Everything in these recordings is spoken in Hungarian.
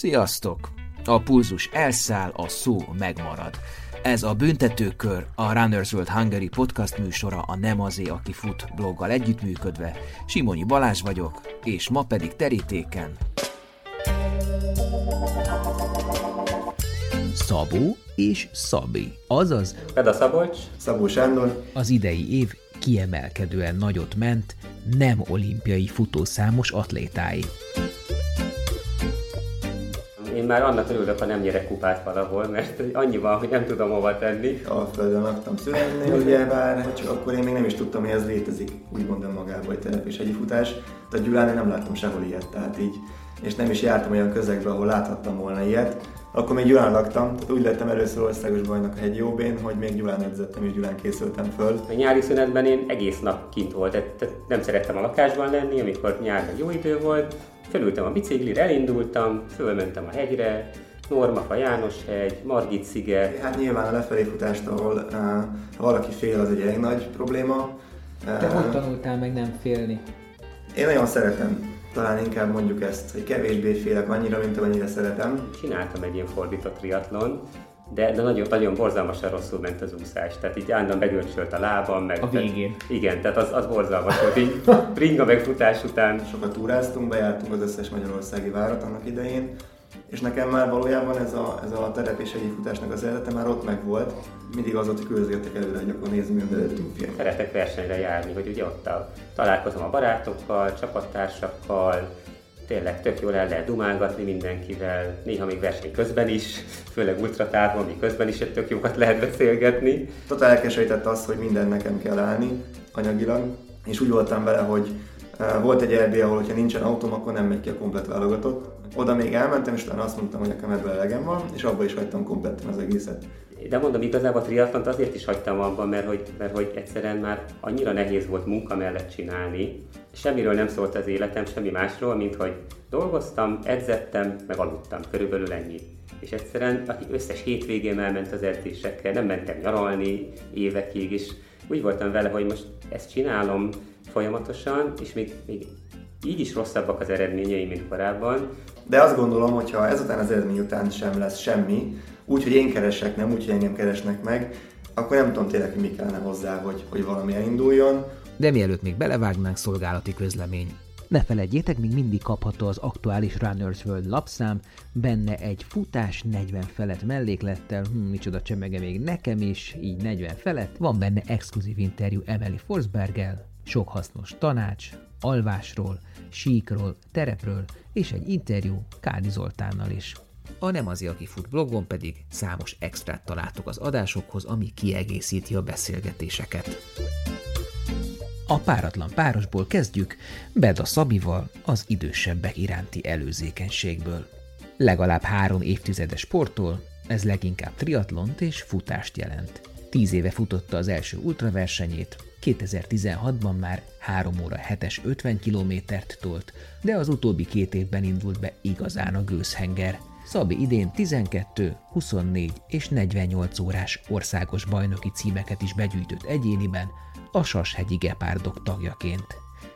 Sziasztok! A pulzus elszáll, a szó megmarad. Ez a Büntetőkör, a Runners World Hungary podcast műsora a Nem azé, aki fut bloggal együttműködve. Simonyi Balázs vagyok, és ma pedig terítéken. Szabó és Szabi, azaz Peda Szabolcs, Szabó Sándor, az idei év kiemelkedően nagyot ment nem olimpiai futószámos atlétái. Én már annak örülök, ha nem nyerek kupát valahol, mert annyi van, hogy nem tudom hova tenni. Alföldön laktam születni, ugye bár csak akkor én még nem is tudtam, hogy ez létezik, úgy mondom magába, hogy telepéshegyi futás. De a Gyulán nem láttam sehol ilyet, tehát így, és nem is jártam olyan közegbe, ahol láthattam volna ilyet. Akkor még Gyulán laktam, tehát úgy lettem először országos bajnok a hegy Jóbén, hogy még Gyulán edzettem és Gyulán készültem föl. A nyári szünetben én egész nap kint volt, tehát nem szerettem a lakásban lenni, amikor nyárban jó idő volt, Fölültem a biciklire, elindultam, fölmentem a hegyre, Normafa János hegy, Margit sziget. Hát nyilván a lefelé futást, ahol uh, ha valaki fél, az egy elég nagy probléma. Te uh, hogy tanultál meg nem félni? Én nagyon szeretem talán inkább mondjuk ezt, hogy kevésbé félek annyira, mint amennyire szeretem. Csináltam egy ilyen fordított triatlon, de, de nagyon, nagyon borzalmasan rosszul ment az úszás. Tehát így állandóan begörcsölt a lábam. Meg, a végén. Tehát, igen, tehát az, az borzalmas volt. Így ringa megfutás után. Sokat túráztunk, bejártunk az összes magyarországi várat annak idején, és nekem már valójában ez a, ez a terep és egyik futásnak az eredete már ott meg volt. Mindig az ott, hogy küldözgettek előre, hogy akkor nézzük, mi előttünk film. Szeretek versenyre járni, hogy ugye ott a, találkozom a barátokkal, csapattársakkal, tényleg tök jól el lehet dumálgatni mindenkivel, néha még verseny közben is, főleg ultratávon, mi közben is egy tök jókat lehet beszélgetni. Totál elkeserített az, hogy minden nekem kell állni anyagilag, és úgy voltam vele, hogy uh, volt egy RB, ahol ha nincsen autóm, akkor nem megy ki a komplet válogatott. Oda még elmentem, és utána azt mondtam, hogy nekem ebből elegem van, és abba is hagytam kompletten az egészet. De mondom, igazából a triatlont azért is hagytam abban, mert hogy, mert hogy egyszerűen már annyira nehéz volt munka mellett csinálni. Semmiről nem szólt az életem, semmi másról, mint hogy dolgoztam, edzettem, meg aludtam. Körülbelül ennyi. És egyszerűen összes hétvégén elment az edzésekkel, nem mentem nyaralni évekig, és úgy voltam vele, hogy most ezt csinálom folyamatosan, és még, még így is rosszabbak az eredményeim, mint korábban. De azt gondolom, hogy ha ezután az eredmény után sem lesz semmi, úgy, hogy én keresek, nem úgy, hogy engem keresnek meg, akkor nem tudom tényleg, hogy mi kellene hozzá, hogy, hogy valami elinduljon. De mielőtt még belevágnánk szolgálati közlemény, ne felejtjétek, még mindig kapható az aktuális Runners World lapszám, benne egy futás 40 felett melléklettel, hm, micsoda csemege még nekem is, így 40 felett, van benne exkluzív interjú Emily Forsberggel, sok hasznos tanács, alvásról, síkról, terepről, és egy interjú Kádi Zoltánnal is. A Nem az, aki fut blogon pedig számos extrát találtok az adásokhoz, ami kiegészíti a beszélgetéseket. A páratlan párosból kezdjük, Beda Szabival az idősebbek iránti előzékenységből. Legalább három évtizedes sportol, ez leginkább triatlont és futást jelent. Tíz éve futotta az első ultraversenyét, 2016-ban már 3 óra 7-es 50 kilométert tolt, de az utóbbi két évben indult be igazán a gőzhenger – Szabi idén 12, 24 és 48 órás országos bajnoki címeket is begyűjtött egyéniben, a Sashegyi Gepárdok tagjaként.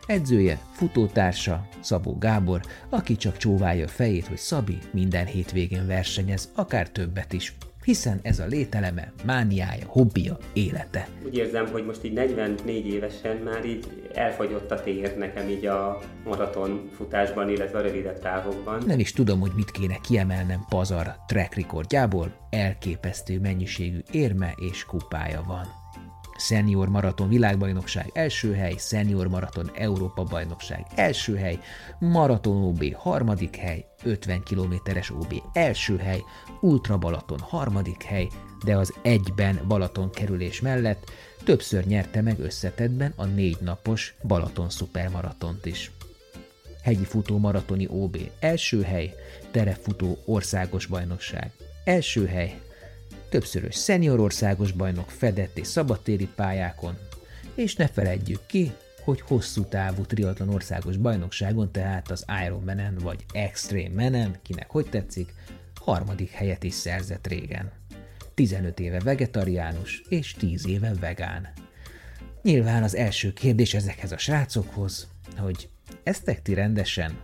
Edzője, futótársa, Szabó Gábor, aki csak csóválja fejét, hogy Szabi minden hétvégén versenyez, akár többet is, hiszen ez a lételeme, mániája, hobbija, élete. Úgy érzem, hogy most így 44 évesen már így elfogyott a tér nekem így a maraton futásban, illetve a rövidebb távokban. Nem is tudom, hogy mit kéne kiemelnem Pazar track recordjából, elképesztő mennyiségű érme és kupája van. Senior Maraton világbajnokság első hely, Senior Maraton Európa bajnokság első hely, Maraton OB harmadik hely, 50 kilométeres OB első hely, Ultra Balaton harmadik hely, de az egyben Balaton kerülés mellett többször nyerte meg összetettben a négy napos Balaton szupermaratont is. Hegyi futó maratoni OB első hely, terefutó országos bajnokság első hely, többszörös szenior országos bajnok fedett és szabadtéri pályákon, és ne feledjük ki, hogy hosszú távú triatlan országos bajnokságon, tehát az Ironman-en vagy Extreme Menen, kinek hogy tetszik, harmadik helyet is szerzett régen. 15 éve vegetariánus és 10 éve vegán. Nyilván az első kérdés ezekhez a srácokhoz, hogy eztek ti rendesen?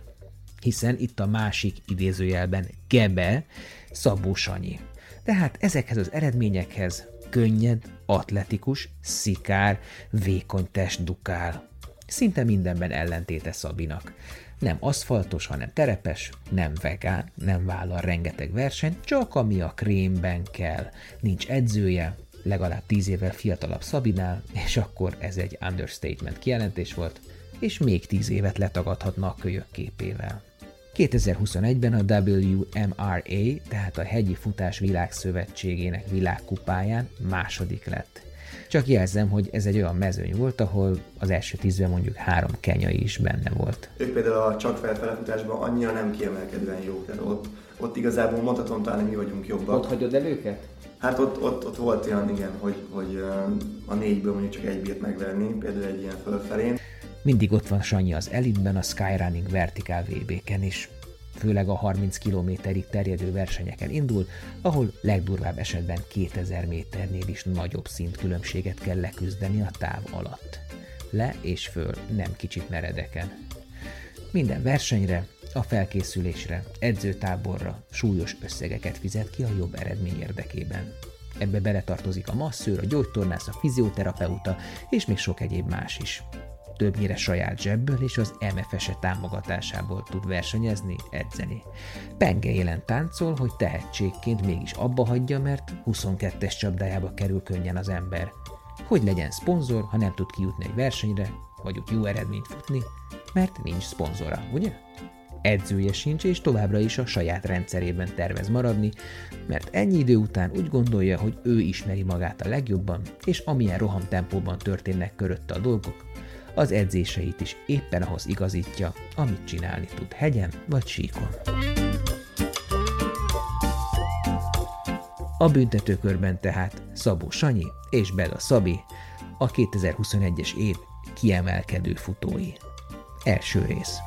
hiszen itt a másik idézőjelben gebe Szabó Sanyi. Tehát ezekhez az eredményekhez könnyed, atletikus, szikár, vékony test dukál. Szinte mindenben ellentéte Szabinak. Nem aszfaltos, hanem terepes, nem vegán, nem vállal rengeteg versenyt, csak ami a krémben kell. Nincs edzője, legalább tíz évvel fiatalabb Szabinál, és akkor ez egy understatement kijelentés volt, és még tíz évet letagadhatna a kölyök képével. 2021-ben a WMRA, tehát a Hegyi Futás Világszövetségének világkupáján második lett. Csak jelzem, hogy ez egy olyan mezőny volt, ahol az első tízben mondjuk három kenyai is benne volt. Ők például a csak felfele futásban annyira nem kiemelkedően jók, tehát ott, ott igazából mondhatom talán, hogy mi vagyunk jobbak. Ott hagyod el őket? Hát ott, ott, ott volt olyan, igen, hogy, hogy a négyből mondjuk csak egy bírt megverni, például egy ilyen fölfelén. Mindig ott van Sanyi az elitben, a Skyrunning vertikál VB-ken is. Főleg a 30 kilométerig terjedő versenyeken indul, ahol legdurvább esetben 2000 méternél is nagyobb szintkülönbséget kell leküzdeni a táv alatt. Le és föl, nem kicsit meredeken. Minden versenyre, a felkészülésre, edzőtáborra súlyos összegeket fizet ki a jobb eredmény érdekében. Ebbe beletartozik a masszőr, a gyógytornász, a fizioterapeuta és még sok egyéb más is többnyire saját zsebből és az MFS-e támogatásából tud versenyezni, edzeni. Penge élen táncol, hogy tehetségként mégis abba hagyja, mert 22-es csapdájába kerül könnyen az ember. Hogy legyen szponzor, ha nem tud kijutni egy versenyre, vagy úgy jó eredményt futni, mert nincs szponzora, ugye? Edzője sincs, és továbbra is a saját rendszerében tervez maradni, mert ennyi idő után úgy gondolja, hogy ő ismeri magát a legjobban, és amilyen rohamtempóban történnek körötte a dolgok, az edzéseit is éppen ahhoz igazítja, amit csinálni tud hegyen vagy síkon. A büntetőkörben tehát Szabó Sanyi és Beda Szabi, a 2021-es év kiemelkedő futói. Első rész.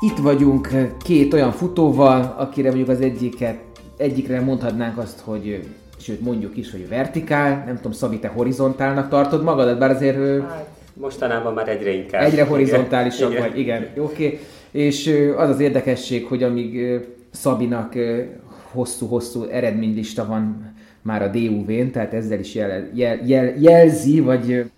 Itt vagyunk két olyan futóval, akire mondjuk az egyiket, egyikre mondhatnánk azt, hogy sőt mondjuk is, hogy vertikál, nem tudom, Szabi, te horizontálnak tartod magadat, bár azért... Hát, mostanában már egyre inkább. Egyre horizontálisabb igen. vagy, igen, oké. Okay. És az az érdekesség, hogy amíg Szabinak hosszú-hosszú eredménylista van már a DUV-n, tehát ezzel is jel, jel, jel, jelzi, vagy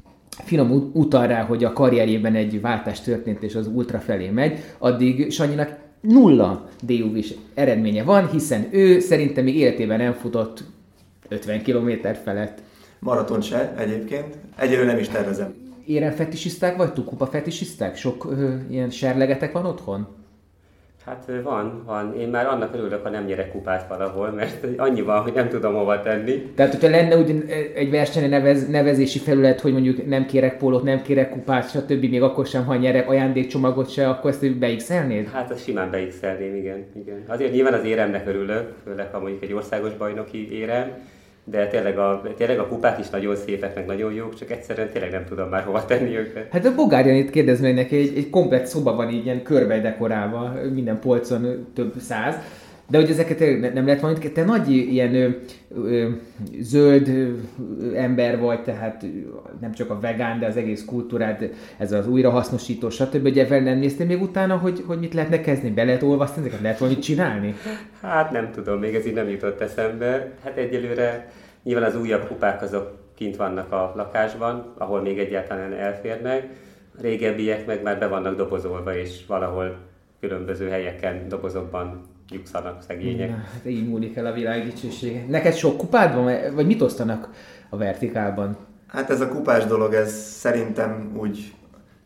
finom utal rá, hogy a karrierjében egy váltás történt, és az ultra felé megy, addig Sanyinak nulla duv eredménye van, hiszen ő szerintem még életében nem futott 50 km felett. Maraton se egyébként. Egyelőre nem is tervezem. Éren fetisiszták vagytok? Kupa fetisiszták? Sok ö, ilyen serlegetek van otthon? Hát van, van. Én már annak örülök, ha nem nyerek kupát valahol, mert annyi van, hogy nem tudom hova tenni. Tehát, hogyha lenne úgy egy verseny nevez, nevezési felület, hogy mondjuk nem kérek pólót, nem kérek kupát, stb. még akkor sem, ha nyerek ajándékcsomagot se, akkor ezt beixelnéd? Hát azt simán beixelném, igen. igen. Azért nyilván az éremnek örülök, főleg ha mondjuk egy országos bajnoki érem, de tényleg a, tényleg a kupák is nagyon szépek, meg nagyon jók, csak egyszerűen tényleg nem tudom már hova tenni őket. Hát a Bogár itt kérdez meg neki, egy, egy komplet szoba van így ilyen körbe dekorálva, minden polcon több száz, de hogy ezeket nem lehet mondani, te nagy ilyen ö, ö, zöld ember vagy, tehát nem csak a vegán, de az egész kultúrát, ez az újrahasznosító, stb. Ugye nem néztél még utána, hogy, hogy mit lehetne kezdeni? Be lehet olvasni ezeket? Lehet valamit csinálni? Hát nem tudom, még ez így nem jutott eszembe. Hát egyelőre nyilván az újabb kupák azok kint vannak a lakásban, ahol még egyáltalán elférnek. A régebbiek meg már be vannak dobozolva, és valahol különböző helyeken, dobozokban nyugszanak szegények. Na, hát így múlik el a világ dicsősége. Neked sok kupád van, vagy mit osztanak a vertikálban? Hát ez a kupás dolog, ez szerintem úgy,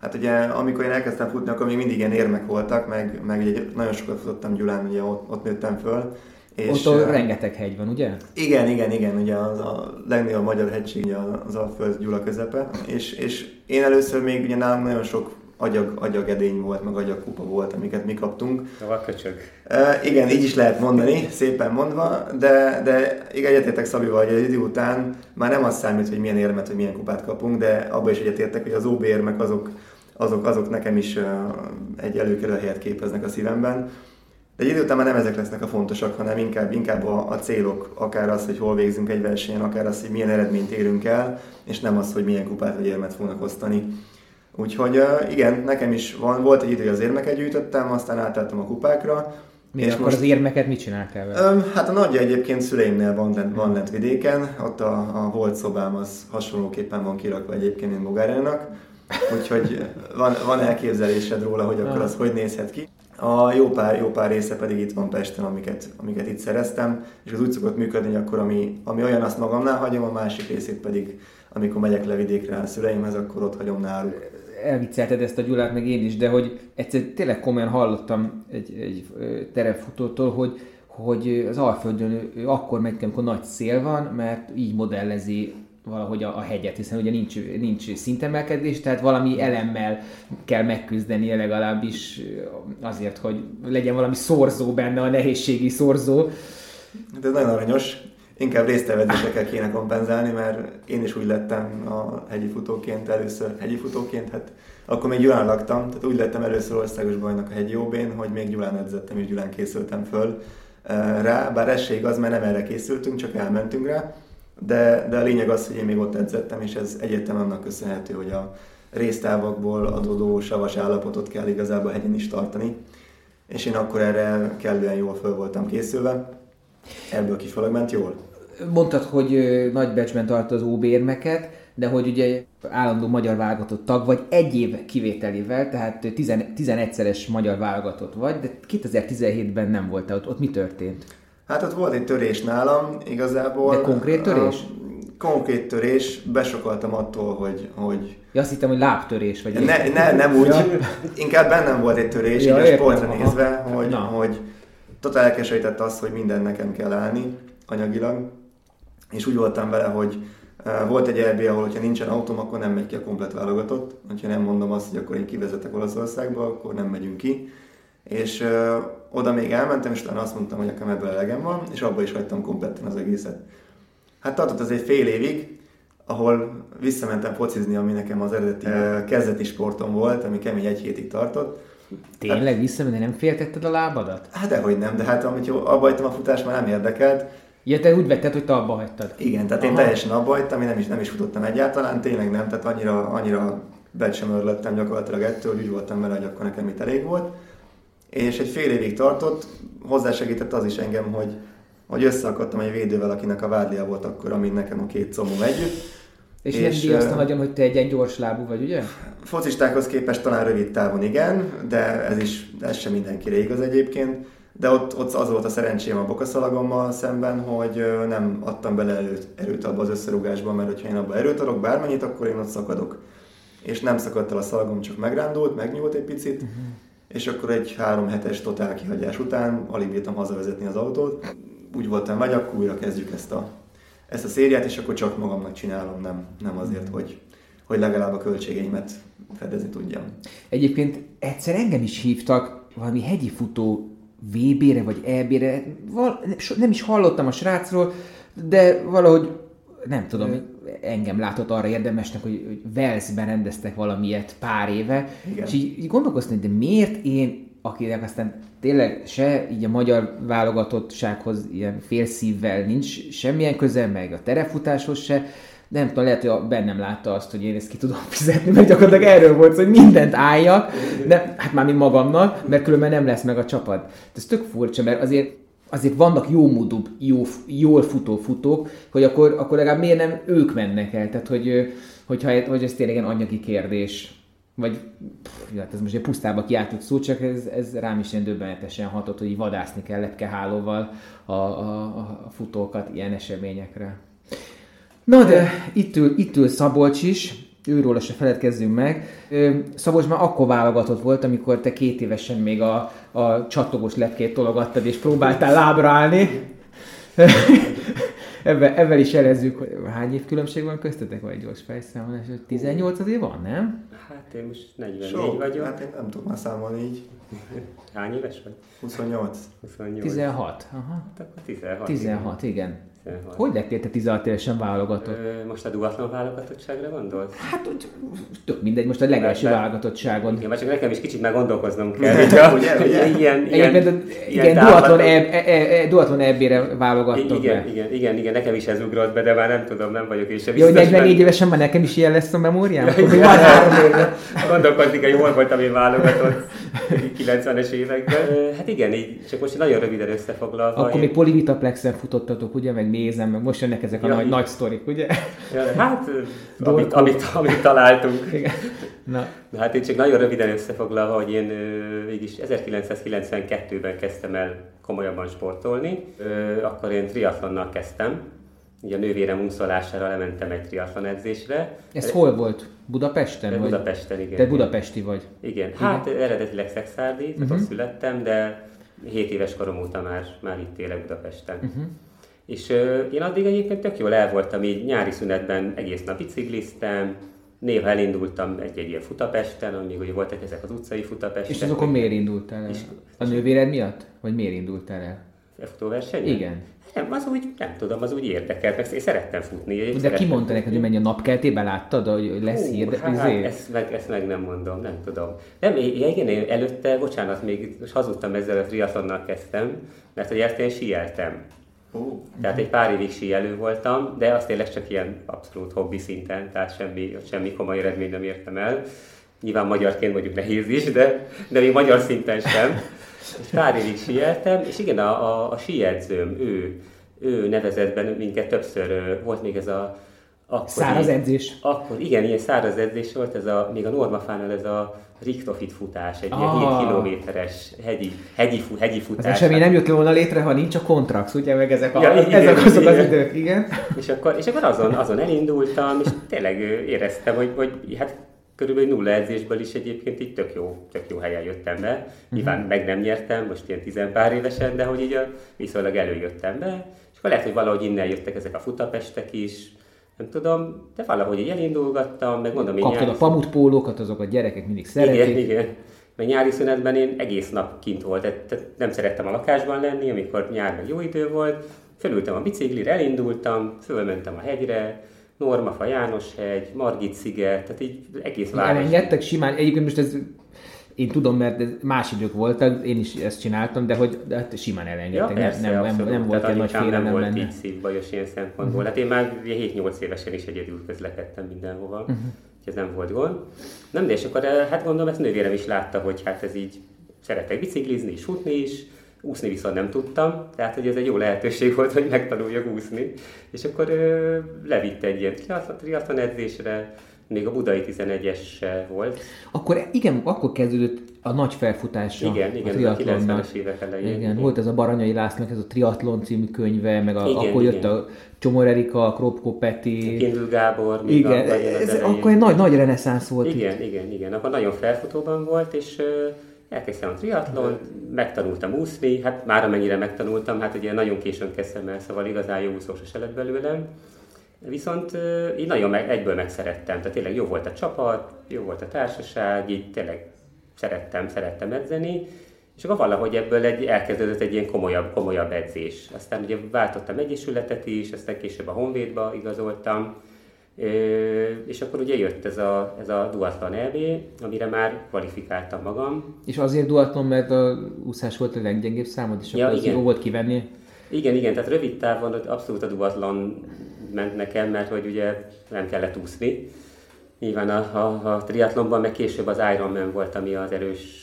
hát ugye amikor én elkezdtem futni, akkor még mindig ilyen érmek voltak, meg, meg ugye nagyon sokat futottam Gyulán, ugye ott, ott nőttem föl. És, ott uh, rengeteg hegy van, ugye? Igen, igen, igen, ugye az a legnagyobb magyar hegység ugye az Alföld Gyula közepe, és, és én először még ugye nálam nagyon sok agyag, agyagedény volt, meg agyagkupa volt, amiket mi kaptunk. A köcsög. E, igen, így is lehet mondani, szépen mondva, de, de igen, egyetértek Szabival, hogy egy idő után már nem az számít, hogy milyen érmet, hogy milyen kupát kapunk, de abban is egyetértek, hogy az OB érmek azok, azok, azok nekem is egy előkelő helyet képeznek a szívemben. De egy idő után már nem ezek lesznek a fontosak, hanem inkább, inkább a, a célok, akár az, hogy hol végzünk egy versenyen, akár az, hogy milyen eredményt érünk el, és nem az, hogy milyen kupát vagy érmet fognak osztani. Úgyhogy igen, nekem is van, volt egy idő, hogy az érmeket gyűjtöttem, aztán átálltam a kupákra. Mi és akkor most, az érmeket mit csináltál vele? Öm, hát a nagyja egyébként szüleimnél van lent, van lent vidéken, ott a, a volt szobám az hasonlóképpen van kirakva egyébként, mint Bogárának, úgyhogy van, van elképzelésed róla, hogy akkor az hogy nézhet ki. A jó pár, jó pár része pedig itt van Pesten, amiket, amiket itt szereztem, és az úgy szokott működni, hogy akkor ami, ami olyan, azt magamnál hagyom, a másik részét pedig, amikor megyek le vidékre a szüleimhez, akkor ott hagyom náluk. Elviccelted ezt a Gyulát, meg én is, de hogy egyszer tényleg komolyan hallottam egy, egy terepfutótól, hogy, hogy az Alföldön ő, akkor megy, amikor nagy szél van, mert így modellezi valahogy a, a hegyet, hiszen ugye nincs, nincs szintemelkedés, tehát valami elemmel kell megküzdenie legalábbis azért, hogy legyen valami szorzó benne, a nehézségi szorzó. De ez nagyon aranyos. Inkább résztevedésekkel kéne kompenzálni, mert én is úgy lettem a hegyi futóként először, hegyi futóként, hát akkor még Gyulán laktam, tehát úgy lettem először országos bajnok a hegyi óbén, hogy még Gyulán edzettem és Gyulán készültem föl rá, bár ez se igaz, mert nem erre készültünk, csak elmentünk rá de, de a lényeg az, hogy én még ott edzettem, és ez egyértelműen annak köszönhető, hogy a résztávakból adódó savas állapotot kell igazából hegyen is tartani, és én akkor erre kellően jól föl voltam készülve. Ebből kifolyólag ment jól. Mondtad, hogy nagy becsben tart az OB érmeket, de hogy ugye állandó magyar válogatott tag vagy egy év kivételével, tehát 11-szeres magyar válogatott vagy, de 2017-ben nem volt ott. Ott mi történt? Hát ott volt egy törés nálam, igazából. De konkrét törés? A, konkrét törés, besokaltam attól, hogy... hogy ja, azt hittem, hogy lábtörés vagy. Ne, ne, nem úgy, ja. inkább bennem volt egy törés, ja, így a sportra aha. nézve, hogy, Na. hogy totál elkeserített az, hogy minden nekem kell állni anyagilag, és úgy voltam vele, hogy uh, volt egy EB, ahol ha nincsen autóm, akkor nem megy ki a komplet válogatott. Ha nem mondom azt, hogy akkor én kivezetek Olaszországba, akkor nem megyünk ki. És uh, oda még elmentem, és utána azt mondtam, hogy nekem ebből elegem van, és abba is hagytam kompletten az egészet. Hát tartott az egy fél évig, ahol visszamentem focizni, ami nekem az eredeti uh, kezdeti sportom volt, ami kemény egy hétig tartott. Tényleg hát, visszamenni, nem féltetted a lábadat? Hát dehogy nem, de hát amit abba a futás, már nem érdekelt. Ja, te úgy vetted, hogy te abba hagytad. Igen, tehát Aha. én teljesen abba hagytam, én nem is, nem is futottam egyáltalán, tényleg nem, tehát annyira, annyira becsemörlöttem gyakorlatilag ettől, úgy voltam vele, hogy akkor nekem itt elég volt és egy fél évig tartott, hozzásegített az is engem, hogy, hogy összeakadtam egy védővel, akinek a vádlia volt akkor, ami nekem a két comom együtt. És, és nem díjazta nagyon, hogy te egy gyors lábú vagy, ugye? Focistákhoz képest talán rövid távon igen, de ez is ez sem mindenkire igaz egyébként. De ott, ott az volt a szerencsém a bokaszalagommal szemben, hogy nem adtam bele erőt, erőt abba az összerugásba, mert ha én abba erőt adok bármennyit, akkor én ott szakadok. És nem szakadt el a szalagom, csak megrándult, megnyúlt egy picit, uh-huh és akkor egy három hetes totál kihagyás után alig bírtam hazavezetni az autót. Úgy voltam, vagy akkor újra kezdjük ezt a, ezt a szériát, és akkor csak magamnak csinálom, nem, nem azért, hogy, hogy legalább a költségeimet fedezni tudjam. Egyébként egyszer engem is hívtak valami hegyi futó VB-re vagy EB-re, nem is hallottam a srácról, de valahogy nem tudom, engem látott arra érdemesnek, hogy, hogy Velszben rendeztek valamilyet pár éve, Igen. és így, így gondolkoztam, de miért én, akinek aztán tényleg se így a magyar válogatottsághoz ilyen félszívvel nincs semmilyen köze, meg a terefutáshoz se, nem tudom, lehet, hogy bennem látta azt, hogy én ezt ki tudom fizetni, mert gyakorlatilag erről volt, hogy mindent álljak, de hát már mi magamnak, mert különben nem lesz meg a csapat. Ez tök furcsa, mert azért azért vannak jó módú, jó, jól futó futók, hogy akkor, akkor legalább miért nem ők mennek el, tehát hogy, hogyha, hogy ez tényleg egy anyagi kérdés, vagy pff, hát ez most egy pusztába kiáltott szó, csak ez, ez rám is ilyen döbbenetesen hatott, hogy vadászni kell lepkehálóval a, a, a futókat ilyen eseményekre. Na de itt ül, itt ül Szabolcs is, őróla se feledkezzünk meg. Szabolcs már akkor válogatott volt, amikor te két évesen még a, a csatogos lepkét tologattad, és próbáltál lábra állni. Ebben, ebben is jelezzük, hogy hány év különbség van köztetek, vagy gyors fejszámolás? 18 azért van, nem? Hát én most 44 Sok, vagyok. Hát én nem tudom már számolni így. Hány éves vagy? 28. 28. 16. Aha. Hát akkor 16. 16, igen. igen. 16. Hogy lettél te 16 évesen válogatott? Ö, most a duatlon válogatottságra gondolsz? Hát, tök mindegy, most a legelső válogatottságon. Igen, már csak nekem is kicsit meg gondolkoznom kell. Ugye, ugye, ugye, ilyen, ilyen, ilyen igen, duatlon, távlatok- e, e, e, duatlon EB-re válogattok igen, be. igen, igen, igen, nekem is ez ugrott be, de már nem tudom, nem vagyok én sem Jó, biztos 44 benne. évesen már nekem is ilyen lesz a memóriám? Gondolkodik, hogy hol voltam én válogatott 90-es években. Hát igen, így, csak most nagyon röviden összefoglalva. Akkor én- még Polivitaplexen futottatok, ugye, meg mézem, meg most jönnek ezek a Ja, nagy, így- nagy sztorik, ugye? Ja, Hát, amit, amit, amit találtunk. Igen. Na, Na hát én csak nagyon röviden összefoglalva, hogy én mégis 1992-ben kezdtem el komolyabban sportolni. Akkor én triatlonnal kezdtem. Ugye a nővérem unszolására lementem egy triatlon edzésre. ez hol volt? Budapesten? Vagy? Budapesten, igen. Te budapesti vagy. Igen, hát eredetileg Szexárdi, tehát Mhm. ott születtem, de 7 éves korom óta már, már itt élek Budapesten. Mhm. És ö, én addig egyébként tök jól el voltam, így nyári szünetben egész nap bicikliztem, néha elindultam egy-egy ilyen futapesten, amíg ugye voltak ezek az utcai futapestek. És azokon miért indultál el? És- A nővéred miatt? Vagy miért indultál el? Futóverseny? Igen. Nem, az úgy, nem tudom, az úgy érdekelt, meg én szerettem futni. én De ki mondta neked, hogy menj a napkeltében? Láttad, hogy lesz Hú, hír? de- hát, izé? ezt, meg, ezt meg nem mondom, nem tudom. Nem, én- igen, én előtte, bocsánat, még most hazudtam ezzel a triatlonnal kezdtem, mert hogy ezt én síeltem. Ó, Tehát egy pár évig síelő voltam, de azt tényleg csak ilyen abszolút hobbi szinten, tehát semmi, semmi komoly eredményt nem értem el. Nyilván magyarként mondjuk nehéz is, de, de még magyar szinten sem. És pár évig síeltem, és igen, a, a, a síedzőm, ő, ő nevezett benne minket többször, volt még ez a... akkori- Száraz edzés. Akkor igen, ilyen száraz edzés volt, ez a, még a Normafánál ez a Richtofit futás, egy ilyen Ah. 7 kilométeres hegyi, hegyi, fu- hegyi Az futás. esemény nem jött volna létre, ha nincs a kontrakt, ugye? Meg ezek, a, Ja, igen, ezek azok az igen. idők, igen. És akkor, és akkor azon, azon elindultam, és tényleg éreztem, hogy, hogy hát körülbelül nulla edzésből is egyébként így tök jó, tök jó helyen jöttem be. Nyilván meg nem nyertem, most ilyen tizenpár évesen, de hogy így a, viszonylag előjöttem be. És akkor lehet, hogy valahogy innen jöttek ezek a futapestek is, nem tudom, de valahogy így elindulgattam, meg mondom, én Kaptad a nyári- pamutpólókat, azok a gyerekek mindig szeretik. igen, igen. Mert nyári szünetben én egész nap kint volt, tehát- tehát nem szerettem a lakásban lenni, amikor nyár meg jó idő volt. Fölültem a biciklire, elindultam, fölmentem a hegyre, Normafa János hegy, Margit sziget, tehát így egész város. Elengedtek simán, egyébként most ez én tudom, mert más idők voltak, én is ezt csináltam, de hogy de hát simán Ja, elengedtek, persze, nem, nem, abszolút. nem volt egy nagy félelem nem volt így szívbajos ilyen szempontból. Hát én már ugye 7-8 évesen is egyedül közlekedtem mindenhova, Mhm. úgyhogy ez nem volt gond. Nem, de és akkor eh, hát gondolom, ezt nővérem is látta, hogy hát ez így szeretek biciklizni és futni is, úszni viszont nem tudtam, tehát hogy ez egy jó lehetőség volt, hogy megtanuljak úszni. És akkor ö, levitt egy ilyen triatlon- edzésre, még a budai 11-es volt. Akkor igen, akkor kezdődött a nagy felfutása Igen, igen, a a triatlonnak. 90-es évek elején. Igen, igen. volt ez a Baranyai Lászlónak ez a triatlon című könyve, meg a, Igen, akkor jött igen. a Csomor Erika, a Kropko Peti. Kindl Gábor, még Igen, a, ez elején. akkor egy nagy, nagy reneszánsz volt. itt. Igen, igen, igen. Akkor nagyon felfutóban volt, és elkezdtem a triatlon, megtanultam úszni, hát már amennyire megtanultam, hát ugye nagyon későn kezdtem el, szóval igazán jó úszó se lett belőlem. Viszont így nagyon meg, egyből megszerettem, tehát tényleg jó volt a csapat, jó volt a társaság, így tényleg szerettem, szerettem edzeni, és akkor valahogy ebből egy, elkezdődött egy ilyen komolyabb, komolyabb edzés. Aztán ugye váltottam egyesületet is, aztán később a Honvédba igazoltam, és akkor ugye jött ez a, ez a Duathlon EB, amire már kvalifikáltam magam. És azért duatlon, mert a úszás volt a leggyengébb számod, és Ja, akkor igen. jó volt kivenni. Igen, igen, tehát rövid távon abszolút a Duathlon ment nekem, mert hogy ugye nem kellett úszni. Nyilván a, a, a triatlonban meg később az Ironman volt, ami az erős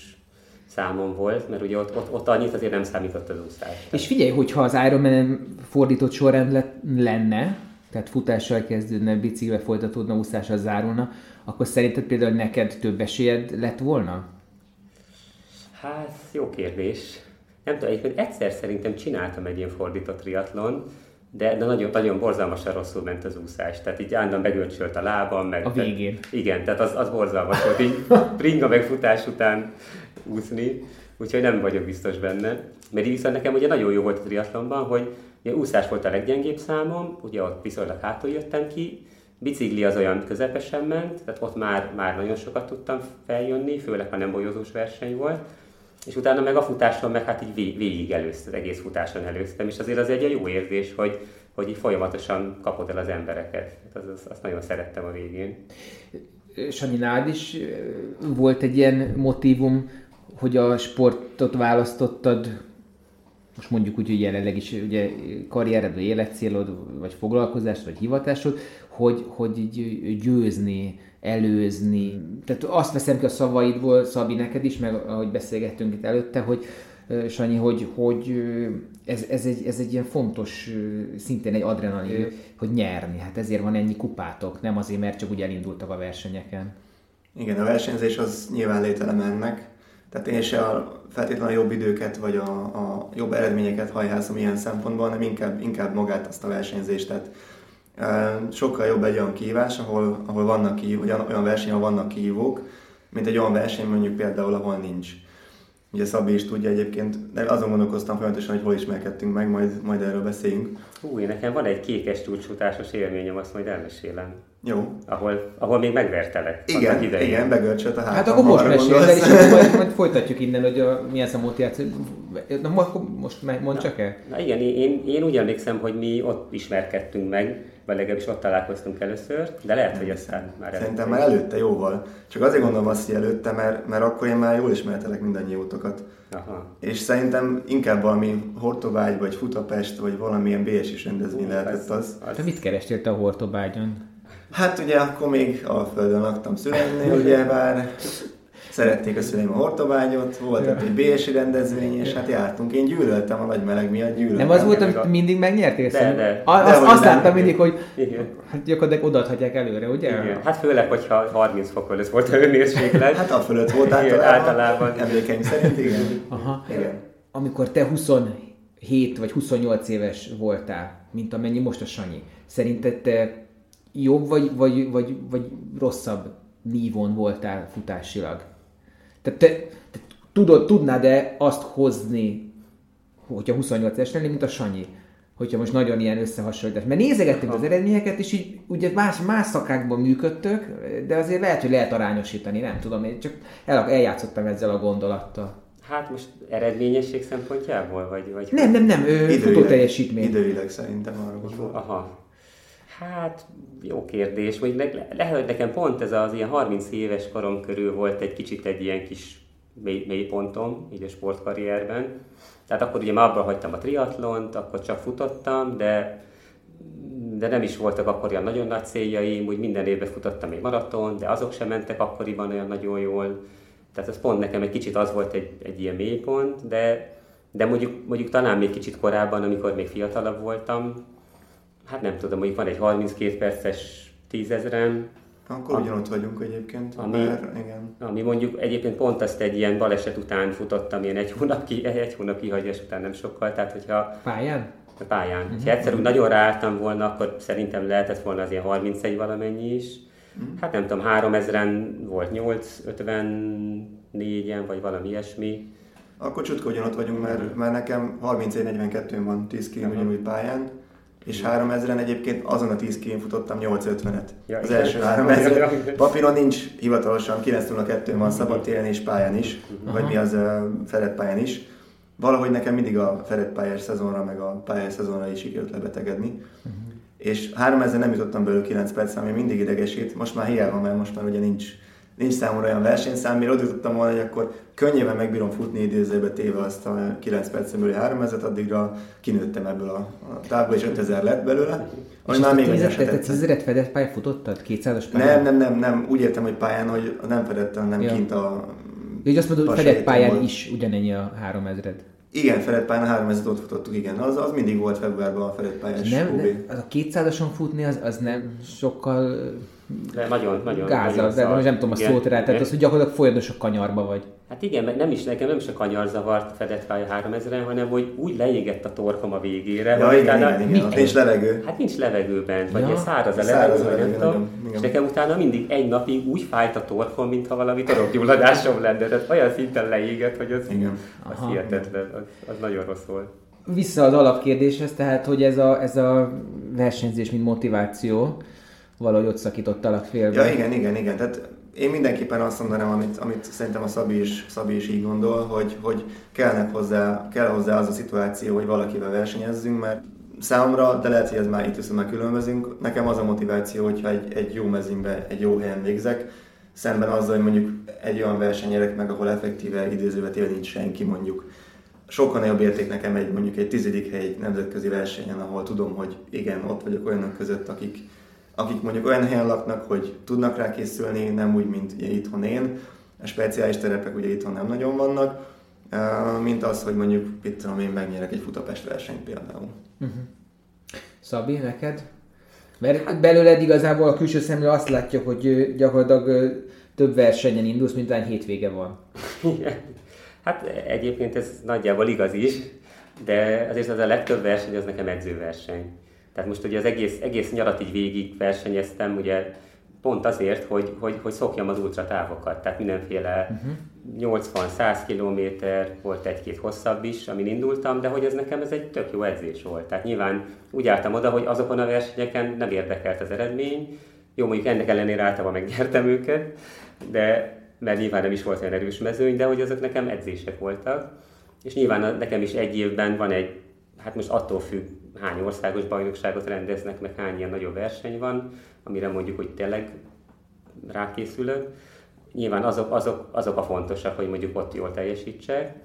számom volt, mert ugye ott, ott, ott annyit azért nem számított az úszás. És figyelj, hogyha az Ironman fordított sorrend le- lenne, tehát futással kezdődne, biciklivel folytatódna, úszással zárulna, akkor szerinted például neked több esélyed lett volna? Hát, jó kérdés. Nem tudom, egyébként egyszer szerintem csináltam egy ilyen fordított triatlon, de, de nagyon, nagyon borzalmasan rosszul ment az úszás. Tehát így állandóan begörcsölt a lábam. Meg, A végén. Tehát, igen, tehát az, az borzalmas volt. Így ringa meg futás után úszni, úgyhogy nem vagyok biztos benne. Mert így viszont nekem ugye nagyon jó volt a triatlonban, hogy ugye úszás volt a leggyengébb számom, ugye ott viszonylag hátul jöttem ki, bicikli az olyan közepesen ment, tehát ott már, már nagyon sokat tudtam feljönni, főleg ha nem bolyozós verseny volt. És utána meg a futáson meg hát így vég- végig előztem, egész futáson előztem, és azért az egy jó érzés, hogy hogy így folyamatosan kapod el az embereket. Az, az, azt nagyon szerettem a végén. Sanyi, nád is volt egy ilyen motivum, hogy a sportot választottad, most mondjuk úgy, hogy jelenleg is ugye karriered, vagy életcélod, vagy foglalkozás, vagy hivatásod, hogy, hogy győzni, előzni. Tehát azt veszem ki a szavaidból, Szabi, neked is, meg ahogy beszélgettünk itt előtte, hogy Sanyi, hogy, hogy ez, ez, egy, ez egy ilyen fontos, szintén egy adrenalin, hogy nyerni. Hát ezért van ennyi kupátok, nem azért, mert csak úgy elindultak a versenyeken. Igen, a versenyzés az nyilván lételem ennek. Tehát én se a feltétlenül a jobb időket, vagy a, a jobb eredményeket hajhászom ilyen szempontból, hanem inkább, inkább magát azt a versenyzést. Tehát sokkal jobb egy olyan kihívás, ahol, ahol vannak kihívók, olyan, verseny, ahol vannak kihívók, mint egy olyan verseny mondjuk például, ahol nincs. Ugye Szabi is tudja egyébként, de azon gondolkoztam folyamatosan, hogy hol ismerkedtünk meg, majd, majd erről beszéljünk. Hú, nekem van egy kékes csúcsfutásos élményem, azt majd elmesélem. Jó. Ahol, ahol még megvertelek. Igen, igen, begörcsölt a hátam. Hát akkor most meséld el, és majd, majd folytatjuk innen, hogy a, mi ez a motiváció. Na most mondd csak el. Na igen, én, én úgy emlékszem, hogy mi ott ismerkedtünk meg, vagy legalábbis ott találkoztunk először, de lehet, hogy aztán már Szerintem már előtte jóval. Csak azért gondolom azt, hogy előtte, mert, mert akkor én már jól ismertelek mindannyi útokat. Aha. És szerintem inkább valami Hortobágy, vagy Futapest, vagy valamilyen BS-is rendezvény lehetett az. az. Te mit kerestél te a Hortobágyon? Hát ugye akkor még a földön laktam szüleimnél, ugye bár szerették a szüleim a hortobágyot, volt ja. egy BSI rendezvény, és hát jártunk. Én gyűlöltem a nagy meleg miatt, gyűlöltem. Nem az volt, hogy mindig megnyertél? De, de. A, azt, azt láttam mindig, hogy Igen. hát gyakorlatilag odaadhatják előre, ugye? Igen. Hát főleg, hogyha 30 fok fölött volt a hőmérséklet. hát a fölött volt általában. általában. Emlékeim szerint, igen. Aha. igen. Amikor te 27 vagy 28 éves voltál, mint amennyi most a Sanyi, szerinted te jobb vagy, vagy, vagy, vagy rosszabb nívon voltál futásilag? Tehát te, te tudod, tudnád-e azt hozni, hogyha 28 es lenni, mint a Sanyi? Hogyha most nagyon ilyen összehasonlítás. Mert nézegettük az eredményeket, és így ugye más, más szakákban működtök, de azért lehet, hogy lehet arányosítani, nem tudom, én csak el, eljátszottam ezzel a gondolattal. Hát most eredményesség szempontjából, vagy... vagy nem, nem, nem, ő, futó teljesítmény. Időileg szerintem arra gondolok. Aha. Hát, jó kérdés. Vagy le, lehet, nekem pont ez az ilyen 30 éves korom körül volt egy kicsit egy ilyen kis mély, mély pontom, így a sportkarrierben. Tehát akkor ugye már abban hagytam a triatlont, akkor csak futottam, de de nem is voltak akkor olyan nagyon nagy céljaim, úgy minden évben futottam egy maraton, de azok sem mentek akkoriban olyan nagyon jól. Tehát ez pont nekem egy kicsit az volt egy, egy ilyen mélypont, de, de mondjuk, mondjuk talán még kicsit korábban, amikor még fiatalabb voltam, hát nem tudom, mondjuk van egy 32 perces tízezrem, akkor ami, ugyanott vagyunk egyébként, ami, mert, igen. Ami mondjuk egyébként pont azt egy ilyen baleset után futottam, ilyen egy hónap, ki, egy hónap kihagyás után nem sokkal, tehát hogyha... Pályán? A pályán. Uh-huh. Ha egyszer úgy nagyon ráálltam volna, akkor szerintem lehetett volna az ilyen 31 valamennyi is. Uh-huh. Hát nem tudom, 3000-en volt 8, 54-en, vagy valami ilyesmi. Akkor csutka ugyanott vagyunk, mert, mert nekem 31-42 van 10 km uh-huh. ugyanúgy pályán, és 3000-en egyébként azon a 10 kén futottam 850-et. Ja, az első 3000 Papíron nincs hivatalosan, 902 van szabad téren és pályán is, uh-huh. vagy mi az uh, Fedett pályán is. Valahogy nekem mindig a Fedett pályás szezonra, meg a pályás szezonra is sikerült lebetegedni. Uh-huh. És 3000 nem jutottam belőle 9 perc, ami mindig idegesít. Most már hiába, mert most már ugye nincs nincs számomra olyan versenyszám, mire oda tudtam volna, hogy akkor könnyebben megbírom futni idézőbe téve azt a 9 percen belül 3000 addigra kinőttem ebből a, a távból, és 5000 lett belőle. Ami már még egy esetet. ezeret fedett pályán futottad? 200-as pályán? Nem, nem, nem, nem, úgy értem, hogy pályán, hogy nem fedett, hanem ja. kint a... Így azt mondod, hogy fedett pályán volt. is ugyanennyi a 3000 igen, Fedett pályán a 3000 ott futottuk, igen. Az, az mindig volt februárban a Fedett pályás nem, nem, az a 200-ason futni, az, az nem sokkal de nagyon, nagyon. Gáz, nagyon de most nem tudom a szót rá, tehát az, hogy gyakorlatilag folyamatosan a kanyarba vagy. Hát igen, mert nem is nekem nem is a kanyar zavart fedett pálya 3000 hanem hogy úgy leégett a torkom a végére. Ja, igen, igen, igen, igen. nincs levegő. Hát nincs levegőben, vagy ja. száraz a levegő, vagy nem tudom. És nekem utána mindig egy napig úgy fájt a torkom, mintha valami torokgyulladásom lenne. Tehát olyan szinten leégett, hogy az, igen. az hihetetlen, az, az nagyon rossz volt. Vissza az alapkérdéshez, tehát hogy ez a, ez a versenyzés, mint motiváció, valahogy ott szakítottalak félbe. Ja, igen, igen, igen. Tehát én mindenképpen azt mondanám, amit, amit szerintem a Szabi is, Szabi is így gondol, hogy, hogy kellene hozzá, kell hozzá az a szituáció, hogy valakivel versenyezzünk, mert számomra, de lehet, hogy ez már itt viszont már különbözünk. Nekem az a motiváció, hogyha egy, egy jó mezőnybe, egy jó helyen végzek, szemben azzal, hogy mondjuk egy olyan versenyerek meg, ahol effektíve idézővet él nincs senki mondjuk. Sokkal nagyobb érték nekem egy mondjuk egy tizedik hely egy nemzetközi versenyen, ahol tudom, hogy igen, ott vagyok olyanok között, akik, akik mondjuk olyan helyen laknak, hogy tudnak rá készülni, nem úgy, mint ugye itthon én. A speciális terepek ugye itthon nem nagyon vannak, mint az, hogy mondjuk, mit tudom én, megnyerek egy futapest versenyt például. Uh-huh. Szabi, neked? Mert belőled igazából a külső szemlő azt látja, hogy gyakorlatilag több versenyen indulsz, mint egy hétvége van. Igen. Hát egyébként ez nagyjából igaz is, de azért az a legtöbb verseny az nekem edzőverseny. Tehát most ugye az egész, egész nyarat így végig versenyeztem, ugye pont azért, hogy, hogy, hogy szokjam az ultratávokat. Tehát mindenféle uh-huh. 80-100 km, volt egy-két hosszabb is, amin indultam, de hogy ez nekem ez egy tök jó edzés volt. Tehát nyilván úgy álltam oda, hogy azokon a versenyeken nem érdekelt az eredmény. Jó, mondjuk ennek ellenére általában megnyertem őket, de mert nyilván nem is volt olyan erős mezőny, de hogy azok nekem edzések voltak. És nyilván nekem is egy évben van egy, hát most attól függ, hány országos bajnokságot rendeznek, meg hány ilyen nagyobb verseny van, amire mondjuk, hogy tényleg rákészülök. Nyilván azok, azok, azok a fontosak, hogy mondjuk ott jól teljesítsek.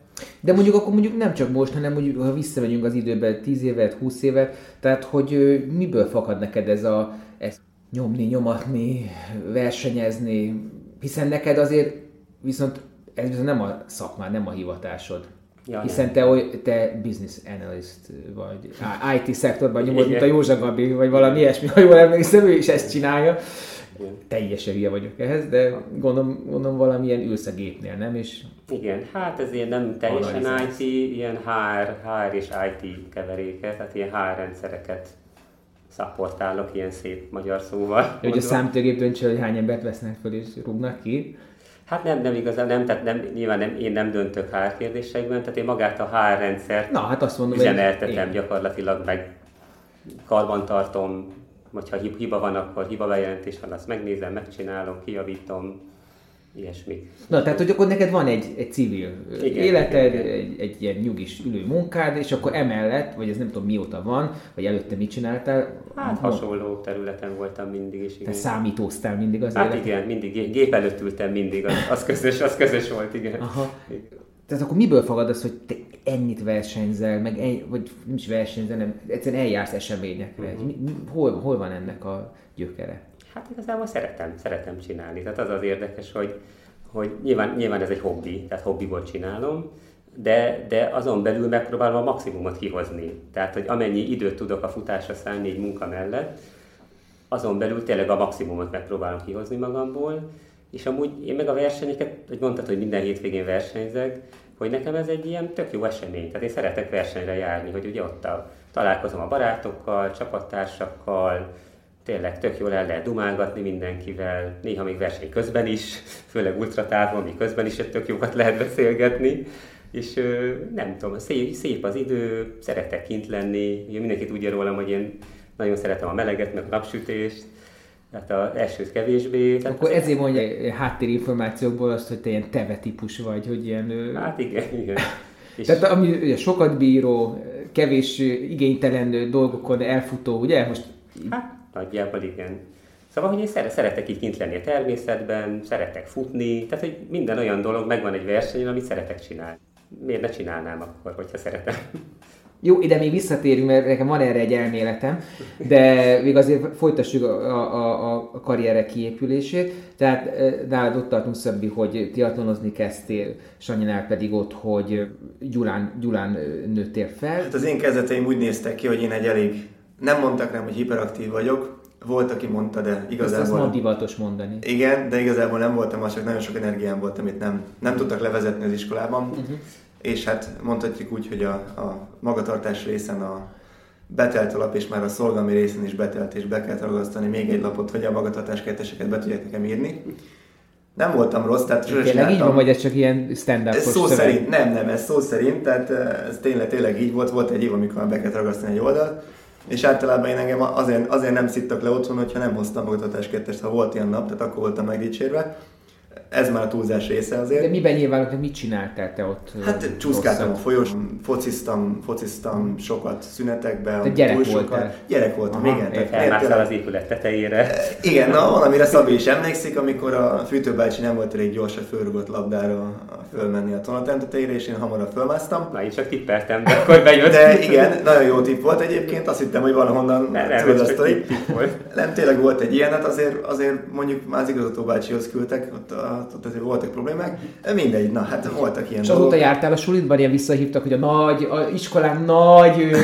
De mondjuk akkor mondjuk nem csak most, hanem mondjuk, ha visszamegyünk az időbe 10 évet, 20 évet, tehát hogy miből fakad neked ez a ez nyomni, nyomatni, versenyezni, hiszen neked azért viszont ez viszont nem a szakmád, nem a hivatásod. Ja, Hiszen te, oly, te business analyst vagy IT szektorban nyomod, mint a Józsa Gabi, vagy valami ilyesmi, ha jól emlékszem, ő is ezt csinálja. Igen. Teljesen hülye vagyok ehhez, de gondolom, gondolom valamilyen ülsz a gépnél, nem? És Igen, hát ez ilyen nem teljesen IT, ilyen HR, HR és IT keveréke, tehát ilyen HR rendszereket szapportálok ilyen szép magyar szóval. Hogy a számítógép döntse, hogy hány embert vesznek fel és rúgnak ki. Hát nem, nem igazán, nem, tehát nem, nyilván nem, én nem döntök HR kérdésekben, tehát én magát a HR rendszert Na, hát azt mondom, üzemeltetem én... gyakorlatilag, meg karbantartom, hogyha hiba van, akkor hiba bejelentés van, azt megnézem, megcsinálom, kijavítom, ilyesmi. Na, tehát, hogy akkor neked van egy, egy civil igen, életed, igen, igen. Egy, egy ilyen nyugis ülő munkád, és akkor emellett, vagy ez nem tudom mióta van, vagy előtte mit csináltál? Hát ha... hasonló területen voltam mindig is. Igen. Te számítóztál mindig az Hát életed? igen, mindig, gép előtt ültem mindig, az, az, közös, az közös volt, igen. Aha. Tehát akkor miből fogad az, hogy te ennyit versenyzel, meg egy, vagy nem is versenyzel, nem, egyszerűen eljársz eseményekre. Uh-huh. Hol, hol van ennek a gyökere? Hát igazából szeretem, szeretem csinálni. Tehát az az érdekes, hogy, hogy nyilván, nyilván ez egy hobbi, tehát hobbiból csinálom, de, de azon belül megpróbálom a maximumot kihozni. Tehát, hogy amennyi időt tudok a futásra szállni egy munka mellett, azon belül tényleg a maximumot megpróbálom kihozni magamból, és amúgy én meg a versenyeket, hogy mondtad, hogy minden hétvégén versenyzek, hogy nekem ez egy ilyen tök jó esemény. Tehát én szeretek versenyre járni, hogy ugye ott a, találkozom a barátokkal, csapattársakkal, tényleg tök jól el lehet dumálgatni mindenkivel, néha még verseny közben is, főleg ultratávon, mi közben is tök jókat lehet beszélgetni, és nem tudom, szép, szép az idő, szeretek kint lenni, ugye mindenki tudja rólam, hogy én nagyon szeretem a meleget, meg a napsütést, tehát az elsőt kevésbé. Tehát Akkor ezért mondja háttérinformációkból azt, hogy te ilyen teve típus vagy, hogy ilyen... Hát igen, igen. Tehát ami ugye sokat bíró, kevés igénytelen dolgokon elfutó, ugye? Most... Hát nagyjából igen. Szóval, hogy én szeretek itt kint lenni a természetben, szeretek futni, tehát hogy minden olyan dolog megvan egy versenyen, amit szeretek csinálni. Miért ne csinálnám akkor, hogyha szeretem? Jó, ide még visszatérünk, mert nekem van erre egy elméletem, de még azért folytassuk a, a, a, karrierek kiépülését. Tehát eh, nálad ott tartunk Szabbi, hogy triatlonozni kezdtél, Sanyinál pedig ott, hogy Gyulán, Gyulán nőttél fel. Hát az én kezdeteim úgy néztek ki, hogy én egy elég, nem mondtak rám, hogy hiperaktív vagyok, volt, aki mondta, de igazából... Ezt azt divatos mondani. Igen, de igazából nem voltam az, csak nagyon sok energiám volt, amit nem, nem tudtak levezetni az iskolában. Uh-huh és hát mondhatjuk úgy, hogy a, a magatartás részen a betelt a lap, és már a szolgalmi részen is betelt, és be kell ragasztani még egy lapot, hogy a magatartás ketteseket be tudják nekem írni. Nem voltam rossz, tehát sosem Tényleg így van, vagy ez csak ilyen stand up Ez szó szöveg? szerint, nem, nem, ez szó szerint, tehát eh, ez tényleg, tényleg így volt. Volt egy év, amikor be kellett ragasztani egy oldalt, és általában én engem azért, azért nem szittak le otthon, hogyha nem hoztam magatartás kettest, ha volt ilyen nap, tehát akkor voltam megdicsérve ez már a túlzás része azért. De miben nyilvánulok, mit csináltál te ott? Hát csúszkáltam a folyós, fociztam, fociztam sokat szünetekben. Te gyerek voltál? Gyerek voltam, Aha, igen. Elmásztál az épület tetejére. Igen, na, valamire Szabi is emlékszik, amikor a fűtőbácsi nem volt elég gyors a fölrugott labdára fölmenni a tonatem tetejére, és én hamarabb fölmásztam. Na, én csak tippeltem, de akkor bejött. De igen, nagyon jó tipp volt egyébként, azt hittem, hogy valahonnan nem, nem, tudod azt, hogy volt. Nem, tényleg volt egy ilyen, hát azért, azért mondjuk már az igazgató bácsihoz küldtek, ott, ott azért voltak problémák. Mindegy, na hát voltak ilyen És azóta dolgok. jártál a sulitban, ilyen visszahívtak, hogy a nagy, a iskolán nagy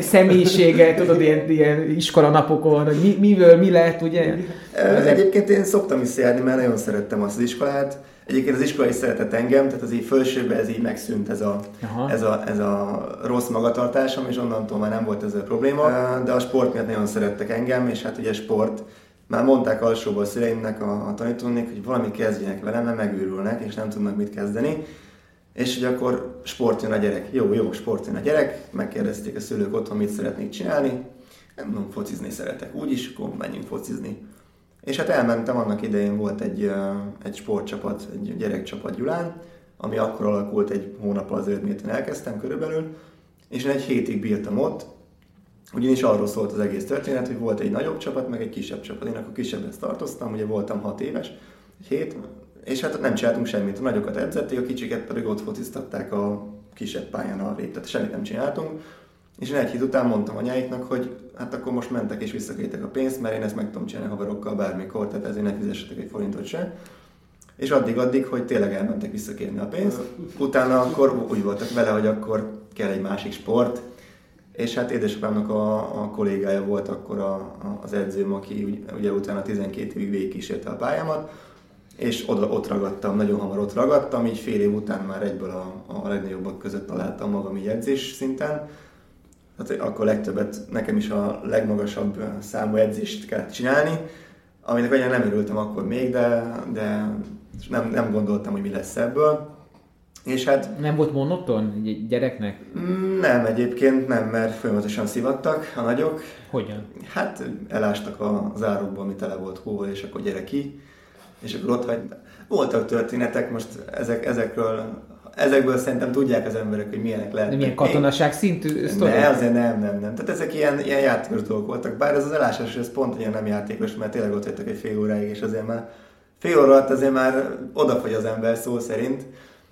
személyisége, tudod, ilyen, ilyen iskolanapokon, hogy mi, miből mi lett, ugye? Egyébként én szoktam visszajárni, mert nagyon szerettem azt az iskolát. Egyébként az iskola is szeretett engem, tehát az így felsőben ez így megszűnt ez a, ez a, ez a rossz magatartásom, és onnantól már nem volt ez a probléma. De a sport miatt nagyon szerettek engem, és hát ugye sport, már mondták alsóból a szüleimnek, a, a tanítónék, hogy valami kezdjenek velem, mert megőrülnek, és nem tudnak mit kezdeni. És hogy akkor sport jön a gyerek. Jó, jó, sport jön a gyerek. Megkérdezték a szülők otthon, mit szeretnék csinálni. Nem tudom, focizni szeretek. Úgyis, akkor menjünk focizni. És hát elmentem, annak idején volt egy, egy sportcsapat, egy gyerekcsapat Gyulán, ami akkor alakult egy hónap azért, miért én elkezdtem körülbelül, és én egy hétig bírtam ott, ugyanis arról szólt az egész történet, hogy volt egy nagyobb csapat, meg egy kisebb csapat. Én akkor kisebbhez tartoztam, ugye voltam hat éves, egy hét, és hát nem csináltunk semmit. A nagyokat edzették, a kicsiket pedig ott fociztatták a kisebb pályán a tehát semmit nem csináltunk. És én egy hét után mondtam anyáiknak, hogy hát akkor most mentek és visszakértek a pénzt, mert én ezt meg tudom csinálni haverokkal bármikor, tehát ezért ne fizessetek egy forintot se. És addig-addig, hogy tényleg elmentek visszakérni a pénzt. Utána akkor úgy voltak vele, hogy akkor kell egy másik sport, és hát édesapámnak a, a kollégája volt akkor a, a, az edzőm, aki ugye utána 12 évig végigkísérte a pályámat, és oda, ott ragadtam, nagyon hamar ott ragadtam, így fél év után már egyből a, a legnagyobbak között találtam magam így edzés szinten, hát akkor legtöbbet, nekem is a legmagasabb számú edzést kellett csinálni, aminek olyan nem örültem akkor még, de, de nem, nem gondoltam, hogy mi lesz ebből. És hát... Nem volt monoton gyereknek? Nem, egyébként nem, mert folyamatosan szivattak a nagyok. Hogyan? Hát elástak a zárokba, ami tele volt hóval, és akkor gyere ki. És akkor ott hagy... Voltak történetek, most ezek, ezekről ezekből szerintem tudják az emberek, hogy milyenek lehetnek. De milyen katonaság szintű sztori? Ne, azért nem, nem, nem. Tehát ezek ilyen, ilyen játékos dolgok voltak. Bár ez az elásás, ez pont ilyen nem játékos, mert tényleg ott jöttek egy fél óráig, és azért már fél óra alatt azért már odafogy az ember szó szerint.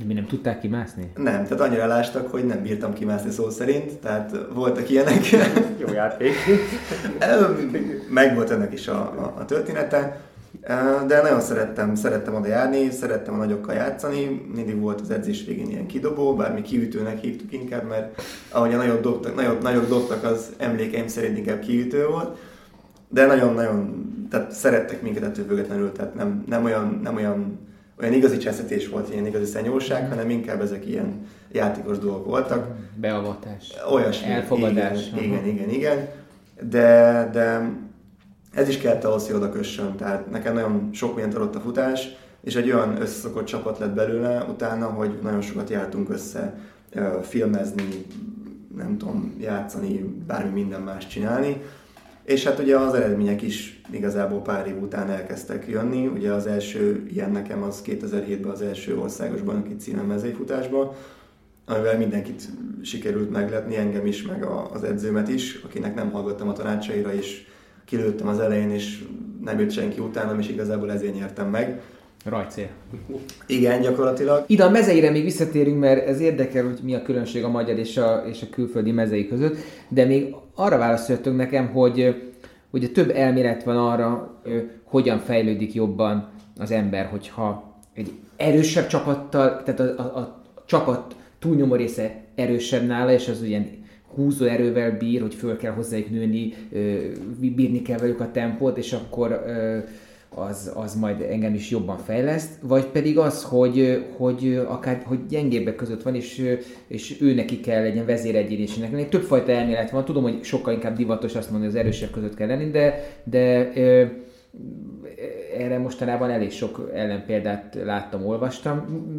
De mi nem tudták kimászni? Nem, tehát annyira elástak, hogy nem bírtam kimászni szó szerint, tehát voltak ilyenek. Jó játék. Meg volt ennek is a, a, a története. De nagyon szerettem, szerettem oda járni, szerettem a nagyokkal játszani, mindig volt az edzés végén ilyen kidobó, bármi kiütőnek hívtuk inkább, mert ahogy a nagyobb dobtak, nagyobb, nagyobb dobtak, az emlékeim szerint inkább kiütő volt. De nagyon-nagyon, tehát szerettek minket ettől függetlenül, tehát nem, nem olyan, nem olyan olyan igazi cseszetés volt, ilyen igazi szenyóság, hanem inkább ezek ilyen játékos dolgok voltak. Beavatás. Olyasmi. Elfogadás. Igen, igen, igen, igen. De, de ez is kellett ahhoz, hogy oda kössön. Tehát nekem nagyon sok mindent adott a futás, és egy olyan összeszokott csapat lett belőle utána, hogy nagyon sokat jártunk össze filmezni, nem tudom, játszani, bármi minden más csinálni. És hát ugye az eredmények is igazából pár év után elkezdtek jönni. Ugye az első ilyen nekem az 2007-ben az első országos bajnoki címem mezőfutásban, amivel mindenkit sikerült megletni, engem is, meg az edzőmet is, akinek nem hallgattam a tanácsaira, és kilőttem az elején, és nem jött senki utánam, és igazából ezért nyertem meg. Rajcél. Igen, gyakorlatilag. Ide a mezeire még visszatérünk, mert ez érdekel, hogy mi a különbség a magyar és a, és a külföldi mezei között, de még arra válaszoljatok nekem, hogy ugye több elmélet van arra, hogyan fejlődik jobban az ember, hogyha egy erősebb csapattal, tehát a, a, a csapat túlnyomó része erősebb nála, és az ugye húzó erővel bír, hogy föl kell hozzájuk nőni, bírni kell velük a tempót, és akkor az, az majd engem is jobban fejleszt, vagy pedig az, hogy, hogy akár hogy gyengébbek között van, és, és ő neki kell legyen vezéregyénésének. Több Többfajta elmélet van, tudom, hogy sokkal inkább divatos azt mondani, hogy az erősebb között kell lenni, de, de erre mostanában elég sok ellenpéldát láttam, olvastam.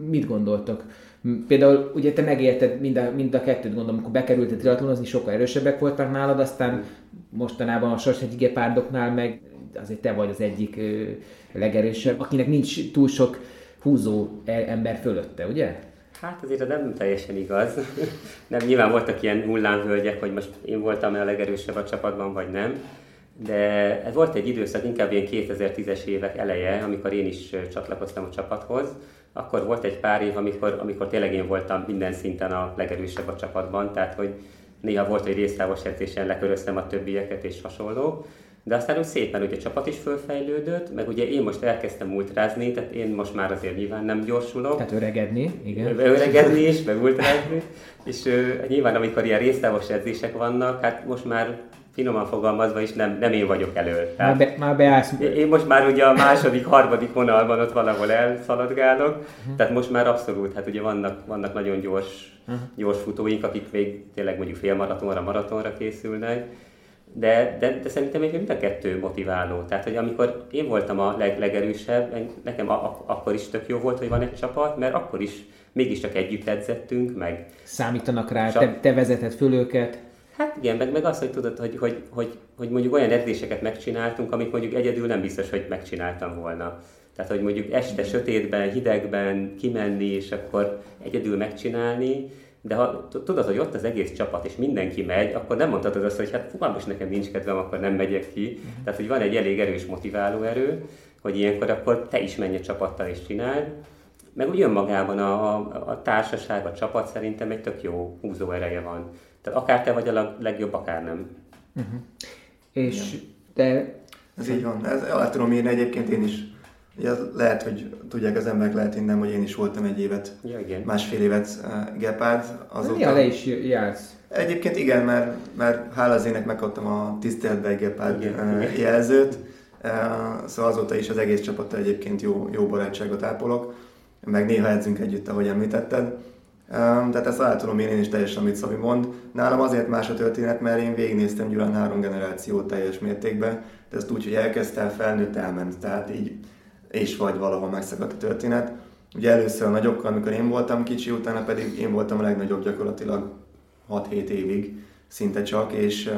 Mit gondoltok? Például ugye te megérted mind a, mind a kettőt, gondolom, amikor bekerült a triatlonozni, sokkal erősebbek voltak nálad, aztán mostanában a Sorsegyi Gepárdoknál meg azért te vagy az egyik legerősebb, akinek nincs túl sok húzó e- ember fölötte, ugye? Hát azért ez nem teljesen igaz. nem, nyilván voltak ilyen hullámvölgyek, hogy most én voltam a legerősebb a csapatban, vagy nem. De ez volt egy időszak, inkább ilyen 2010-es évek eleje, amikor én is csatlakoztam a csapathoz. Akkor volt egy pár év, amikor, amikor tényleg én voltam minden szinten a legerősebb a csapatban, tehát hogy néha volt, hogy résztávos edzésen leköröztem a többieket és hasonló. De aztán úgy szépen ugye a csapat is fölfejlődött, meg ugye én most elkezdtem ultrázni, tehát én most már azért nyilván nem gyorsulok. Tehát öregedni, igen. Öregedni is, meg ultrázni. És uh, nyilván amikor ilyen résztávos edzések vannak, hát most már finoman fogalmazva is nem, nem én vagyok elő. Tehát már, be, már beállsz. Én most már ugye a második, harmadik vonalban ott valahol elszaladgálok, uh-huh. tehát most már abszolút, hát ugye vannak, vannak nagyon gyors, uh-huh. gyors futóink, akik még tényleg mondjuk félmaratonra, maratonra készülnek, de, de, de szerintem még mind a kettő motiváló. Tehát, hogy amikor én voltam a leg, legerősebb, nekem a, a, akkor is tök jó volt, hogy van egy csapat, mert akkor is mégiscsak együtt edzettünk, meg... Számítanak rá, te, te vezeted föl őket. Hát igen, meg, meg azt, hogy tudod, hogy, hogy, hogy, hogy mondjuk olyan edzéseket megcsináltunk, amit mondjuk egyedül nem biztos, hogy megcsináltam volna. Tehát, hogy mondjuk este sötétben, hidegben kimenni, és akkor egyedül megcsinálni, de ha tudod, hogy ott az egész csapat, és mindenki megy, akkor nem mondhatod azt, hogy hát fú, most nekem nincs kedvem, akkor nem megyek ki. Tehát, hogy van egy elég erős motiváló erő, hogy ilyenkor akkor te is menj a csapattal és csináld. Meg úgy önmagában a, a, a társaság, a csapat szerintem egy tök jó húzó ereje van. Tehát akár te vagy a legjobb, akár nem. Uh-huh. És te... Ez így van. Ez el tudom írni egyébként én is Ugye lehet, hogy tudják az emberek lehet innen, hogy én is voltam egy évet, ja, igen. másfél évet uh, gepárd. Azóta... Ja, le is jársz. Egyébként igen, mert, mert hála az ének megkaptam a tiszteletbe egy gepárd uh, jelzőt, uh, szóval azóta is az egész csapattal egyébként jó, jó barátságot ápolok, meg néha edzünk együtt, ahogy említetted. Um, tehát ezt el tudom én, én is teljesen, amit Szabi mond. Nálam azért más a történet, mert én végignéztem Gyulán három generációt teljes mértékben, de ezt úgy, hogy elkezdtem, felnőtt, elment. Tehát így és vagy valahol megszakadt a történet. Ugye először a nagyokkal, amikor én voltam kicsi, utána pedig én voltam a legnagyobb gyakorlatilag 6-7 évig, szinte csak, és,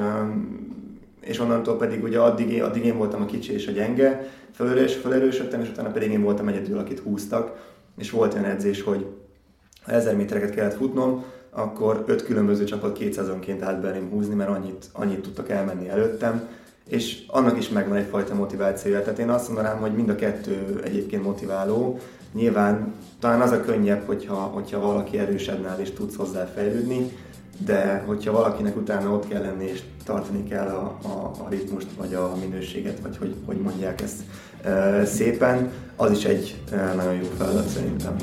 és onnantól pedig ugye addig, addig én voltam a kicsi és a gyenge, felerős, felerősödtem, és utána pedig én voltam egyedül, akit húztak, és volt olyan edzés, hogy ha 1000 métereket kellett futnom, akkor öt különböző csapat 200-onként állt belém húzni, mert annyit, annyit tudtak elmenni előttem, és annak is megvan egyfajta motivációja. Tehát én azt mondanám, hogy mind a kettő egyébként motiváló. Nyilván talán az a könnyebb, hogyha, hogyha valaki erősebbnál és tudsz hozzá fejlődni, de hogyha valakinek utána ott kell lenni és tartani kell a, a, a ritmust, vagy a minőséget, vagy hogy, hogy mondják ezt e, szépen, az is egy e, nagyon jó feladat szerintem.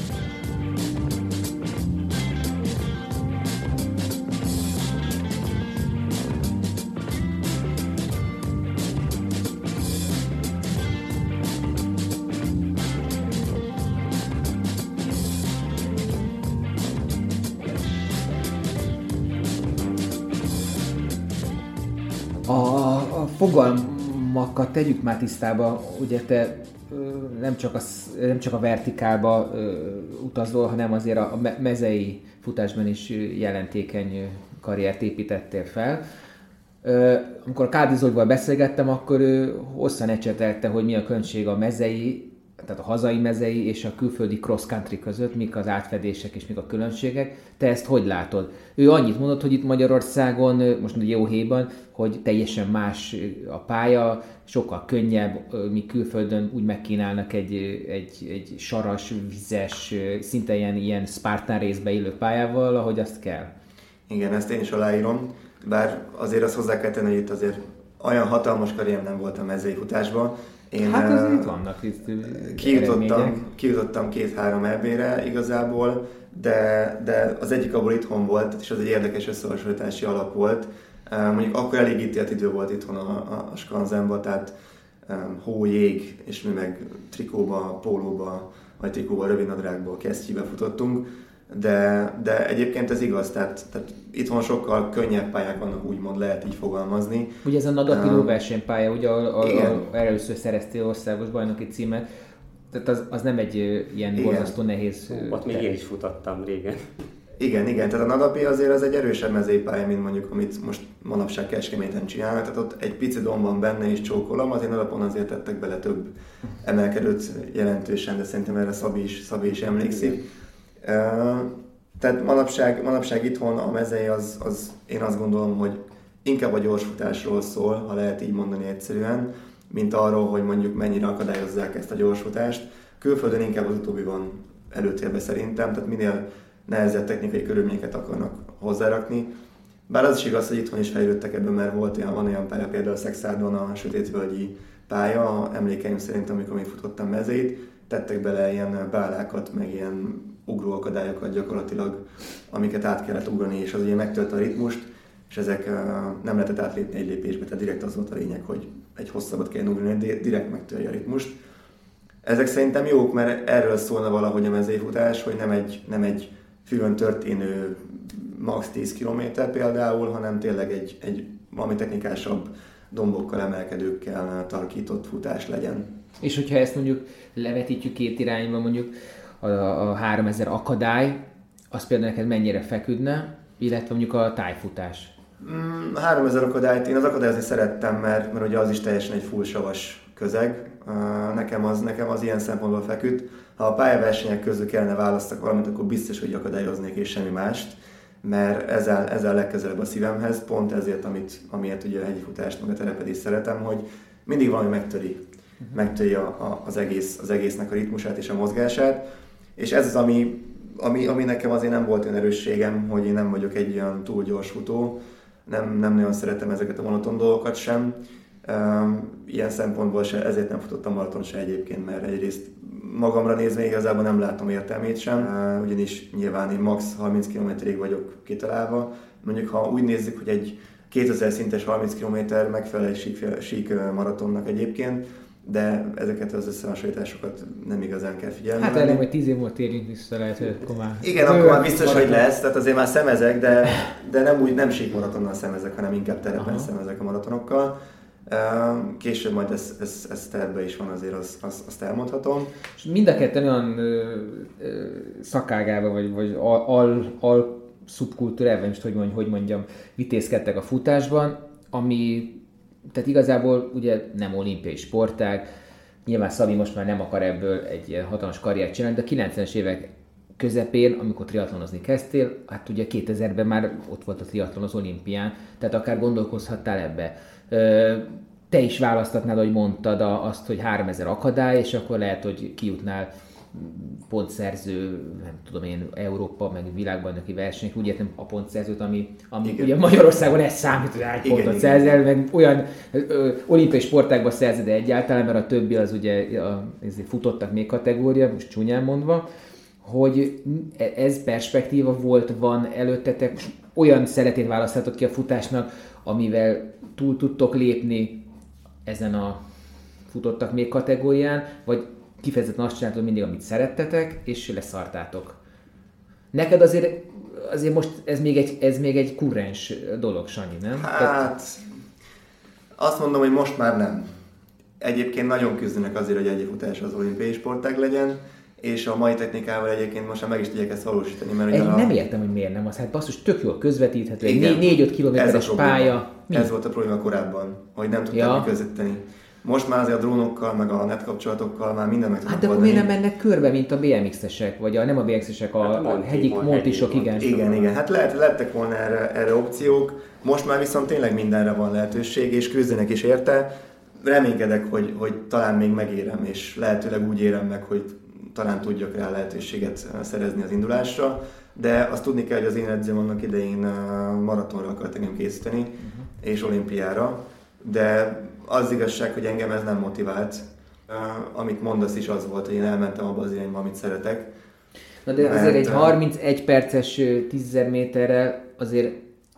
Tegyük már tisztába, ugye te nem csak a, nem csak a vertikálba utazol, hanem azért a mezei futásban is jelentékeny karriert építettél fel. Amikor a Kádi Zolival beszélgettem, akkor ő hosszan ecsetelte, hogy mi a különbség a mezei tehát a hazai mezei és a külföldi cross country között, mik az átfedések és mik a különbségek. Te ezt hogy látod? Ő annyit mondott, hogy itt Magyarországon, most mondja jó héban, hogy teljesen más a pálya, sokkal könnyebb, mi külföldön úgy megkínálnak egy, egy, egy saras, vizes, szinte ilyen, ilyen Spartan részbe élő pályával, ahogy azt kell. Igen, ezt én is aláírom, bár azért azt hozzá kell tenni, hogy itt azért olyan hatalmas karrierem nem volt a mezei futásban, én, hát azért itt vannak itt kijutottam, kijutottam két-három ebére igazából, de, de az egyik abból itthon volt, és az egy érdekes összehasonlítási alap volt. Mondjuk akkor elég ítélt idő volt itthon a, a, a Skanzenban, tehát hó, jég, és mi meg trikóba, pólóba, vagy trikóba, rövidnadrágból, kesztyűbe futottunk de, de egyébként ez igaz, tehát, tehát van sokkal könnyebb pályák vannak, úgymond lehet így fogalmazni. Ugye ez a Nadatiló um, versenypálya, ugye a, a, a, először szereztél országos bajnoki címet, tehát az, az nem egy ilyen borzasztó nehéz... Ott még én is futottam régen. Igen, igen, tehát a Nadapi azért az egy erősebb mezőpálya, mint mondjuk, amit most manapság Kecskeméten csinálnak, tehát ott egy pici domb van benne és csókolom, azért alapon azért tettek bele több emelkedőt jelentősen, de szerintem erre Szabi is, Szabi is emlékszik. Tehát manapság, manapság itthon a mezei az, az, én azt gondolom, hogy inkább a gyorsfutásról szól, ha lehet így mondani egyszerűen, mint arról, hogy mondjuk mennyire akadályozzák ezt a gyorsfutást. Külföldön inkább az utóbbi van előtérbe szerintem, tehát minél nehezebb technikai körülményeket akarnak hozzárakni. Bár az is igaz, hogy itthon is fejlődtek ebben, mert volt olyan, van olyan pálya, például Szexárdon a Sötétvölgyi pálya, emlékeim szerint, amikor még futottam mezét, tettek bele ilyen bálákat, meg ilyen ugróakadályokat gyakorlatilag, amiket át kellett ugrani, és az ugye megtölt a ritmust, és ezek nem lehetett átlépni egy lépésbe, tehát direkt az volt a lényeg, hogy egy hosszabbat kell ugrani, direkt megtölje a ritmust. Ezek szerintem jók, mert erről szólna valahogy a mezőfutás, hogy nem egy, nem egy fülön történő max 10 km például, hanem tényleg egy, egy valami technikásabb dombokkal, emelkedőkkel tarkított futás legyen. És hogyha ezt mondjuk levetítjük két irányba, mondjuk a, a 3000 akadály, az például neked mennyire feküdne, illetve mondjuk a tájfutás? Mm, 3000 akadályt én az akadályozni szerettem, mert, mert ugye az is teljesen egy full savas közeg. Nekem az, nekem az ilyen szempontból feküdt. Ha a pályaversenyek közül kellene választak valamit, akkor biztos, hogy akadályoznék és semmi mást mert ezzel, ezzel legközelebb a szívemhez, pont ezért, amit, amiért ugye a hegyi futást, meg a terepedést szeretem, hogy mindig valami megtöri, uh-huh. megtöri a, a, az, egész, az egésznek a ritmusát és a mozgását, és ez az, ami, ami, ami nekem azért nem volt olyan erősségem, hogy én nem vagyok egy olyan túl gyors futó, nem, nem nagyon szeretem ezeket a monoton dolgokat sem. Ilyen szempontból se, ezért nem futottam maraton se egyébként, mert egyrészt magamra nézve igazából nem látom értelmét sem, ugyanis nyilván én max 30 km-ig vagyok kitalálva. Mondjuk ha úgy nézzük, hogy egy 2000 szintes 30 km megfelel egy sík, sík maratonnak egyébként, de ezeket az összehasonlításokat nem igazán kell figyelni. Hát elég, hogy tíz év múlva térjünk vissza, lehet, hogy akkor már... Igen, akkor már biztos, maraton. hogy lesz, tehát azért már szemezek, de, de nem úgy, nem síkmaratonnal szemezek, hanem inkább terepen Aha. szemezek a maratonokkal. Később majd ez, ez, ez terve is van, azért az, az, azt elmondhatom. És mind a ketten olyan ö, ö, szakágába, vagy, vagy al, al, al szubkultúrában, most hogy, mondjam, hogy mondjam, vitézkedtek a futásban, ami tehát igazából ugye nem olimpiai sportág, nyilván Szabi most már nem akar ebből egy ilyen hatalmas karriert csinálni, de a 90-es évek közepén, amikor triatlonozni kezdtél, hát ugye 2000-ben már ott volt a triatlon az olimpián, tehát akár gondolkozhattál ebbe. Te is választatnád, ahogy mondtad, azt, hogy 3000 akadály, és akkor lehet, hogy kijutnál pontszerző, nem tudom én, Európa, meg világbajnoki versenyek, úgy értem a pontszerzőt, ami, ami ugye Magyarországon ez számít, hogy egy pontot szerzel, meg olyan ö, olimpiai sportákban szerzed egyáltalán, mert a többi az ugye a, futottak még kategória, most csúnyán mondva, hogy e, ez perspektíva volt, van előttetek, olyan szeretét választhatok ki a futásnak, amivel túl tudtok lépni ezen a futottak még kategórián, vagy kifejezetten azt csináltok mindig, amit szerettetek, és leszartátok. Neked azért, azért most ez még egy, ez még egy kurrens dolog, Sanyi, nem? Hát, Tehát... azt mondom, hogy most már nem. Egyébként nagyon küzdenek azért, hogy egy futás az olimpiai sportág legyen, és a mai technikával egyébként most már meg is tudják ezt valósítani. Mert egy, a... Nem értem, hogy miért nem. Az hát basszus, tök jól közvetíthető. Egy 4-5 kilométeres pálya. Mi? Ez volt a probléma korábban, hogy nem tudták ja. közvetíteni. Most már azért a drónokkal, meg a net kapcsolatokkal már minden meg Hát de akkor miért nem mennek körbe, mint a BMX-esek, vagy a, nem a BMX-esek, a, hát a, hegyi montisok, igen. Igen, igen, hát lehet, lettek volna erre, erre opciók, most már viszont tényleg mindenre van lehetőség, és küzdenek is érte. Reménykedek, hogy, hogy talán még megérem, és lehetőleg úgy érem meg, hogy talán tudjak rá lehetőséget szerezni az indulásra, de azt tudni kell, hogy az én edzőm annak idején maratonra akart engem készíteni, uh-huh. és olimpiára, de az igazság, hogy engem ez nem motivált. Uh, amit mondasz is az volt, hogy én elmentem abba az irányba, amit szeretek. Na de azért egy 31 perces 10 méterrel azért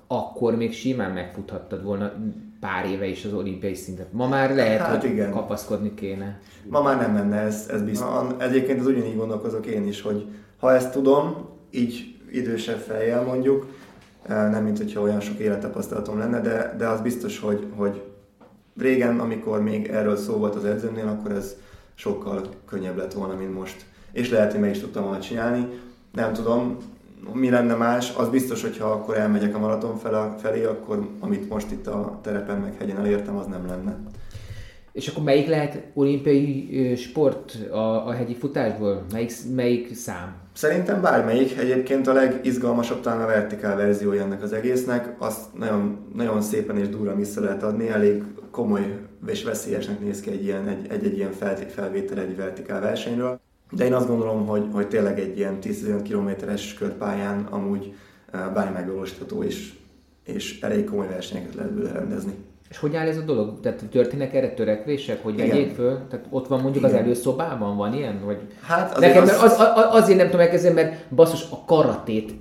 akkor még simán megfuthattad volna pár éve is az olimpiai szintet. Ma már lehet, hát hogy igen. kapaszkodni kéne. Ma már nem menne, ez, ez biztos. Egyébként az ugyanígy gondolkozok én is, hogy ha ezt tudom, így idősebb fejjel mondjuk, nem mint hogyha olyan sok élettapasztalatom lenne, de, de az biztos, hogy, hogy régen, amikor még erről szó volt az edzőmnél, akkor ez sokkal könnyebb lett volna, mint most. És lehet, hogy meg is tudtam volna csinálni. Nem tudom, mi lenne más, az biztos, hogyha akkor elmegyek a maraton felé, akkor amit most itt a terepen meg hegyen elértem, az nem lenne. És akkor melyik lehet olimpiai sport a, a hegyi futásból? Melyik, melyik szám? Szerintem bármelyik. Egyébként a legizgalmasabb talán a vertikál verziója ennek az egésznek. Azt nagyon, nagyon szépen és durran vissza lehet adni. Elég komoly és veszélyesnek néz ki egy ilyen, egy, egy, egy ilyen felvétel egy vertikál versenyről. De én azt gondolom, hogy, hogy tényleg egy ilyen 10-15 kilométeres körpályán amúgy bármi megvalósítható, és, és elég komoly versenyeket lehet bőle rendezni. És hogy áll ez a dolog? Tehát történnek erre törekvések, hogy vegyék föl? Tehát ott van mondjuk Igen. az előszobában, van ilyen? Vagy... Hát azért Nekem, az... Az, az, azért nem tudom elkezdeni, mert basszus a karatét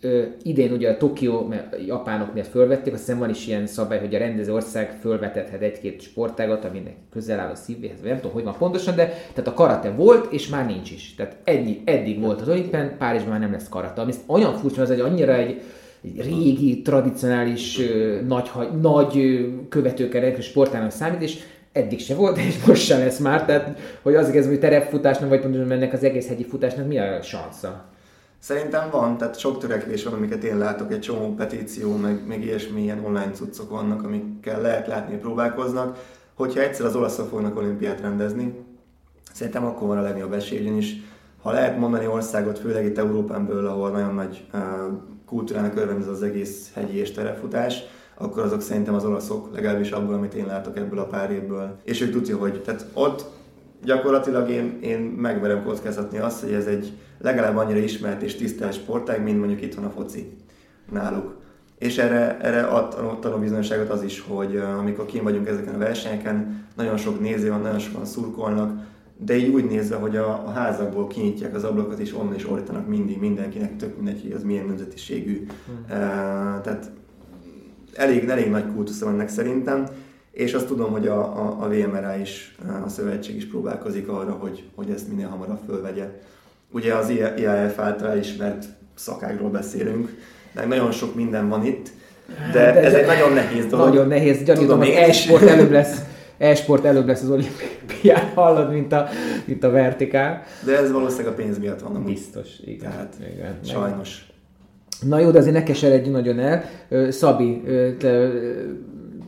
ö, idén ugye a Tokió, mert a japánoknél fölvették, azt hiszem van is ilyen szabály, hogy a rendező ország fölvetethet egy-két sportágat, aminek közel áll a szívéhez, nem tudom, hogy van pontosan, de tehát a karate volt, és már nincs is. Tehát eddig, eddig volt az olimpián, Párizsban már nem lesz karate. Ami olyan furcsa, az egy annyira egy, egy régi, tradicionális, nagy, nagy követőkerek sportának számít, és eddig se volt, és most se lesz már. Tehát, hogy az ez, hogy terepfutásnak, vagy pontosan ennek az egész hegyi futásnak mi a sansza? Szerintem van, tehát sok törekvés van, amiket én látok, egy csomó petíció, meg, meg ilyesmi ilyen online cuccok vannak, amikkel lehet látni, próbálkoznak. Hogyha egyszer az olaszok fognak olimpiát rendezni, szerintem akkor van a legnagyobb esély, is. ha lehet mondani országot, főleg itt Európán belül, ahol nagyon nagy uh, kultúrának örvend az egész hegyi és terefutás, akkor azok szerintem az olaszok, legalábbis abból, amit én látok ebből a pár évből. És ők tudja, hogy tehát ott gyakorlatilag én, én megmerem kockázatni azt, hogy ez egy legalább annyira ismert és tisztelt sportág, mint mondjuk itt van a foci náluk. És erre, erre ad tanúbizonyságot az is, hogy amikor kim vagyunk ezeken a versenyeken, nagyon sok néző van, nagyon sokan szurkolnak, de így úgy nézve, hogy a, a házakból kinyitják az ablakat, és onnan is ordítanak mindig mindenkinek, tök mindegy, hogy az milyen nemzetiségű. Hmm. Uh, tehát elég, elég nagy kultusz van ennek szerintem, és azt tudom, hogy a, a, a VMRA is, a szövetség is próbálkozik arra, hogy, hogy ezt minél hamarabb fölvegye. Ugye az IAF által ismert szakágról beszélünk, de nagyon sok minden van itt, de, de ez egy nagyon nehéz dolog. Nagyon nehéz, gyanítom, hogy e-sport előbb lesz e-sport előbb lesz az olimpián, hallod, mint a, mint a vertikál. De ez valószínűleg a pénz miatt van. Biztos, igen. Tehát, igen. Sajnos. Na jó, de azért ne keseredj nagyon el. Szabi, te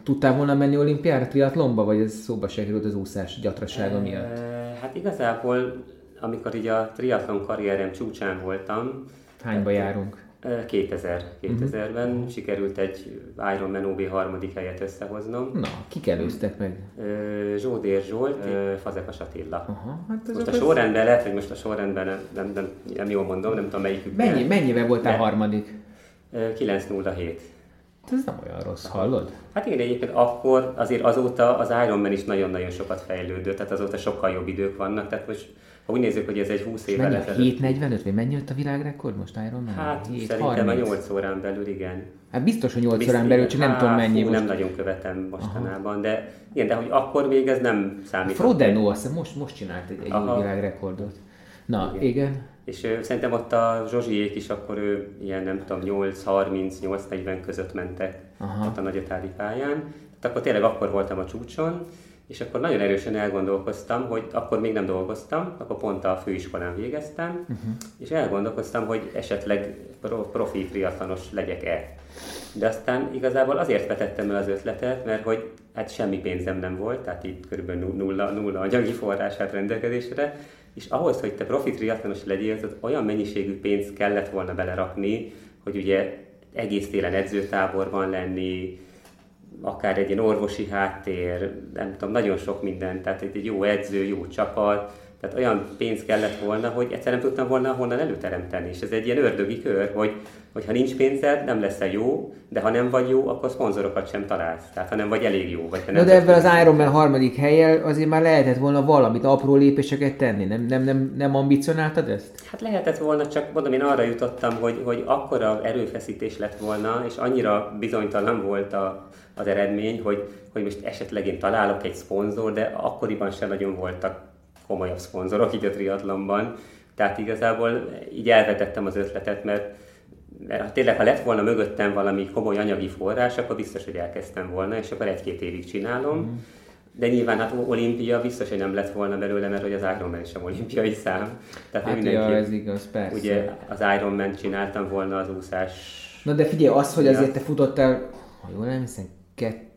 tudtál volna menni olimpiára, triatlonba, vagy ez szóba se került az úszás gyatrasága miatt? Hát igazából, amikor így a triatlon karrierem csúcsán voltam, Hányba járunk? 2000, 2000-ben uh-huh. sikerült egy Ironman OB harmadik helyet összehoznom. Na, kik előztek meg? Zsódér Zsolt, Fazekas Attila. Aha, hát most a sorrendben, lehet, hogy most a sorrendben nem, nem, nem, nem jól mondom, nem tudom melyikük. Mennyi, mennyivel voltál harmadik? 907. Ez nem olyan rossz, hallod? Hát igen, egyébként akkor azért azóta az Ironman is nagyon-nagyon sokat fejlődött, tehát azóta sokkal jobb idők vannak, tehát most ha úgy nézzük, hogy ez egy 20 évvel ezelőtt. 7.45, vagy mennyi jött a világrekord most Ironman? Hát 7, szerintem 30. a 8 órán belül, igen. Hát biztos, hogy 8 biztos, órán belül, csak hát, nem tudom mennyi fú, most. Nem nagyon követem mostanában, Aha. de igen, de hogy akkor még ez nem számít. Frodeno azt most, most csinált egy, egy világrekordot. Na, igen. igen. És ő, szerintem ott a Zsozsiék is akkor ő ilyen nem tudom 8-30-8-40 között mentek Aha. ott a nagyotári pályán. Tehát akkor tényleg akkor voltam a csúcson, és akkor nagyon erősen elgondolkoztam, hogy akkor még nem dolgoztam, akkor pont a főiskolán végeztem, uh-huh. és elgondolkoztam, hogy esetleg profi triatlanos legyek-e. De aztán igazából azért vetettem el az ötletet, mert hogy hát semmi pénzem nem volt, tehát itt kb. nulla, nulla anyagi forrását rendelkezésre, és ahhoz, hogy te profi triatlanos legyél, az olyan mennyiségű pénzt kellett volna belerakni, hogy ugye egész télen edzőtáborban lenni, akár egy ilyen orvosi háttér, nem tudom, nagyon sok minden, tehát egy jó edző, jó csapat, tehát olyan pénz kellett volna, hogy egyszer nem tudtam volna honnan előteremteni. És ez egy ilyen ördögi kör, hogy, hogy ha nincs pénzed, nem leszel jó, de ha nem vagy jó, akkor szponzorokat sem találsz. Tehát ha nem vagy elég jó. Vagy ha nem de ebben az Ironman harmadik helyen azért már lehetett volna valamit, apró lépéseket tenni. Nem, nem, nem, nem ambicionáltad ezt? Hát lehetett volna, csak mondom, én arra jutottam, hogy, hogy akkora erőfeszítés lett volna, és annyira bizonytalan volt a, az eredmény, hogy, hogy most esetleg én találok egy szponzor, de akkoriban sem nagyon voltak komolyabb szponzorok így a triatlonban. Tehát igazából így elvetettem az ötletet, mert, mert ha tényleg, ha lett volna mögöttem valami komoly anyagi forrás, akkor biztos, hogy elkezdtem volna, és akkor egy-két évig csinálom. Mm. De nyilván hát olimpia biztos, hogy nem lett volna belőle, mert hogy az Ironman sem olimpiai szám. Tehát hát mindenki, ja, ez igaz, persze. Ugye az Ironman csináltam volna az úszás. Na de figyelj, az, hogy azért te futottál, ha jól nem hiszem, kettő,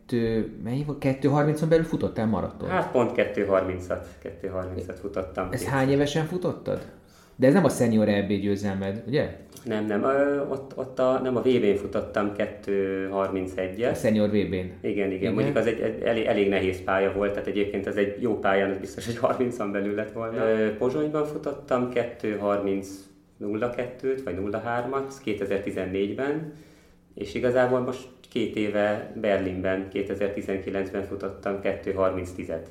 mennyi volt? 2.30-on belül futottál maraton? Hát pont 2.30-at, 2.30-at futottam. Ez hány évesen futottad? De ez nem a senior EB győzelmed, ugye? Nem, nem. Ö, ott, ott a, nem a VB-n futottam 2.31-et. A senior VB-n. Igen, igen, igen. Mondjuk az egy, egy elég, elég, nehéz pálya volt, tehát egyébként ez egy jó pályán, ez biztos, hogy 30-an belül lett volna. Ö, Pozsonyban futottam 2.30 02-t vagy 03-at 2014-ben, és igazából most két éve Berlinben, 2019-ben futottam 2.30-10-et.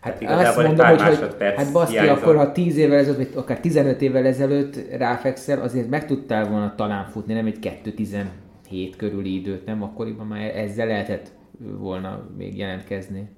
Hát azt mondom, hogy, hogy hát baszki, hiányzott. akkor ha 10 évvel ezelőtt, vagy akár 15 évvel ezelőtt ráfekszel, azért meg tudtál volna talán futni, nem egy 2.17 körüli időt, nem? Akkoriban már ezzel lehetett volna még jelentkezni.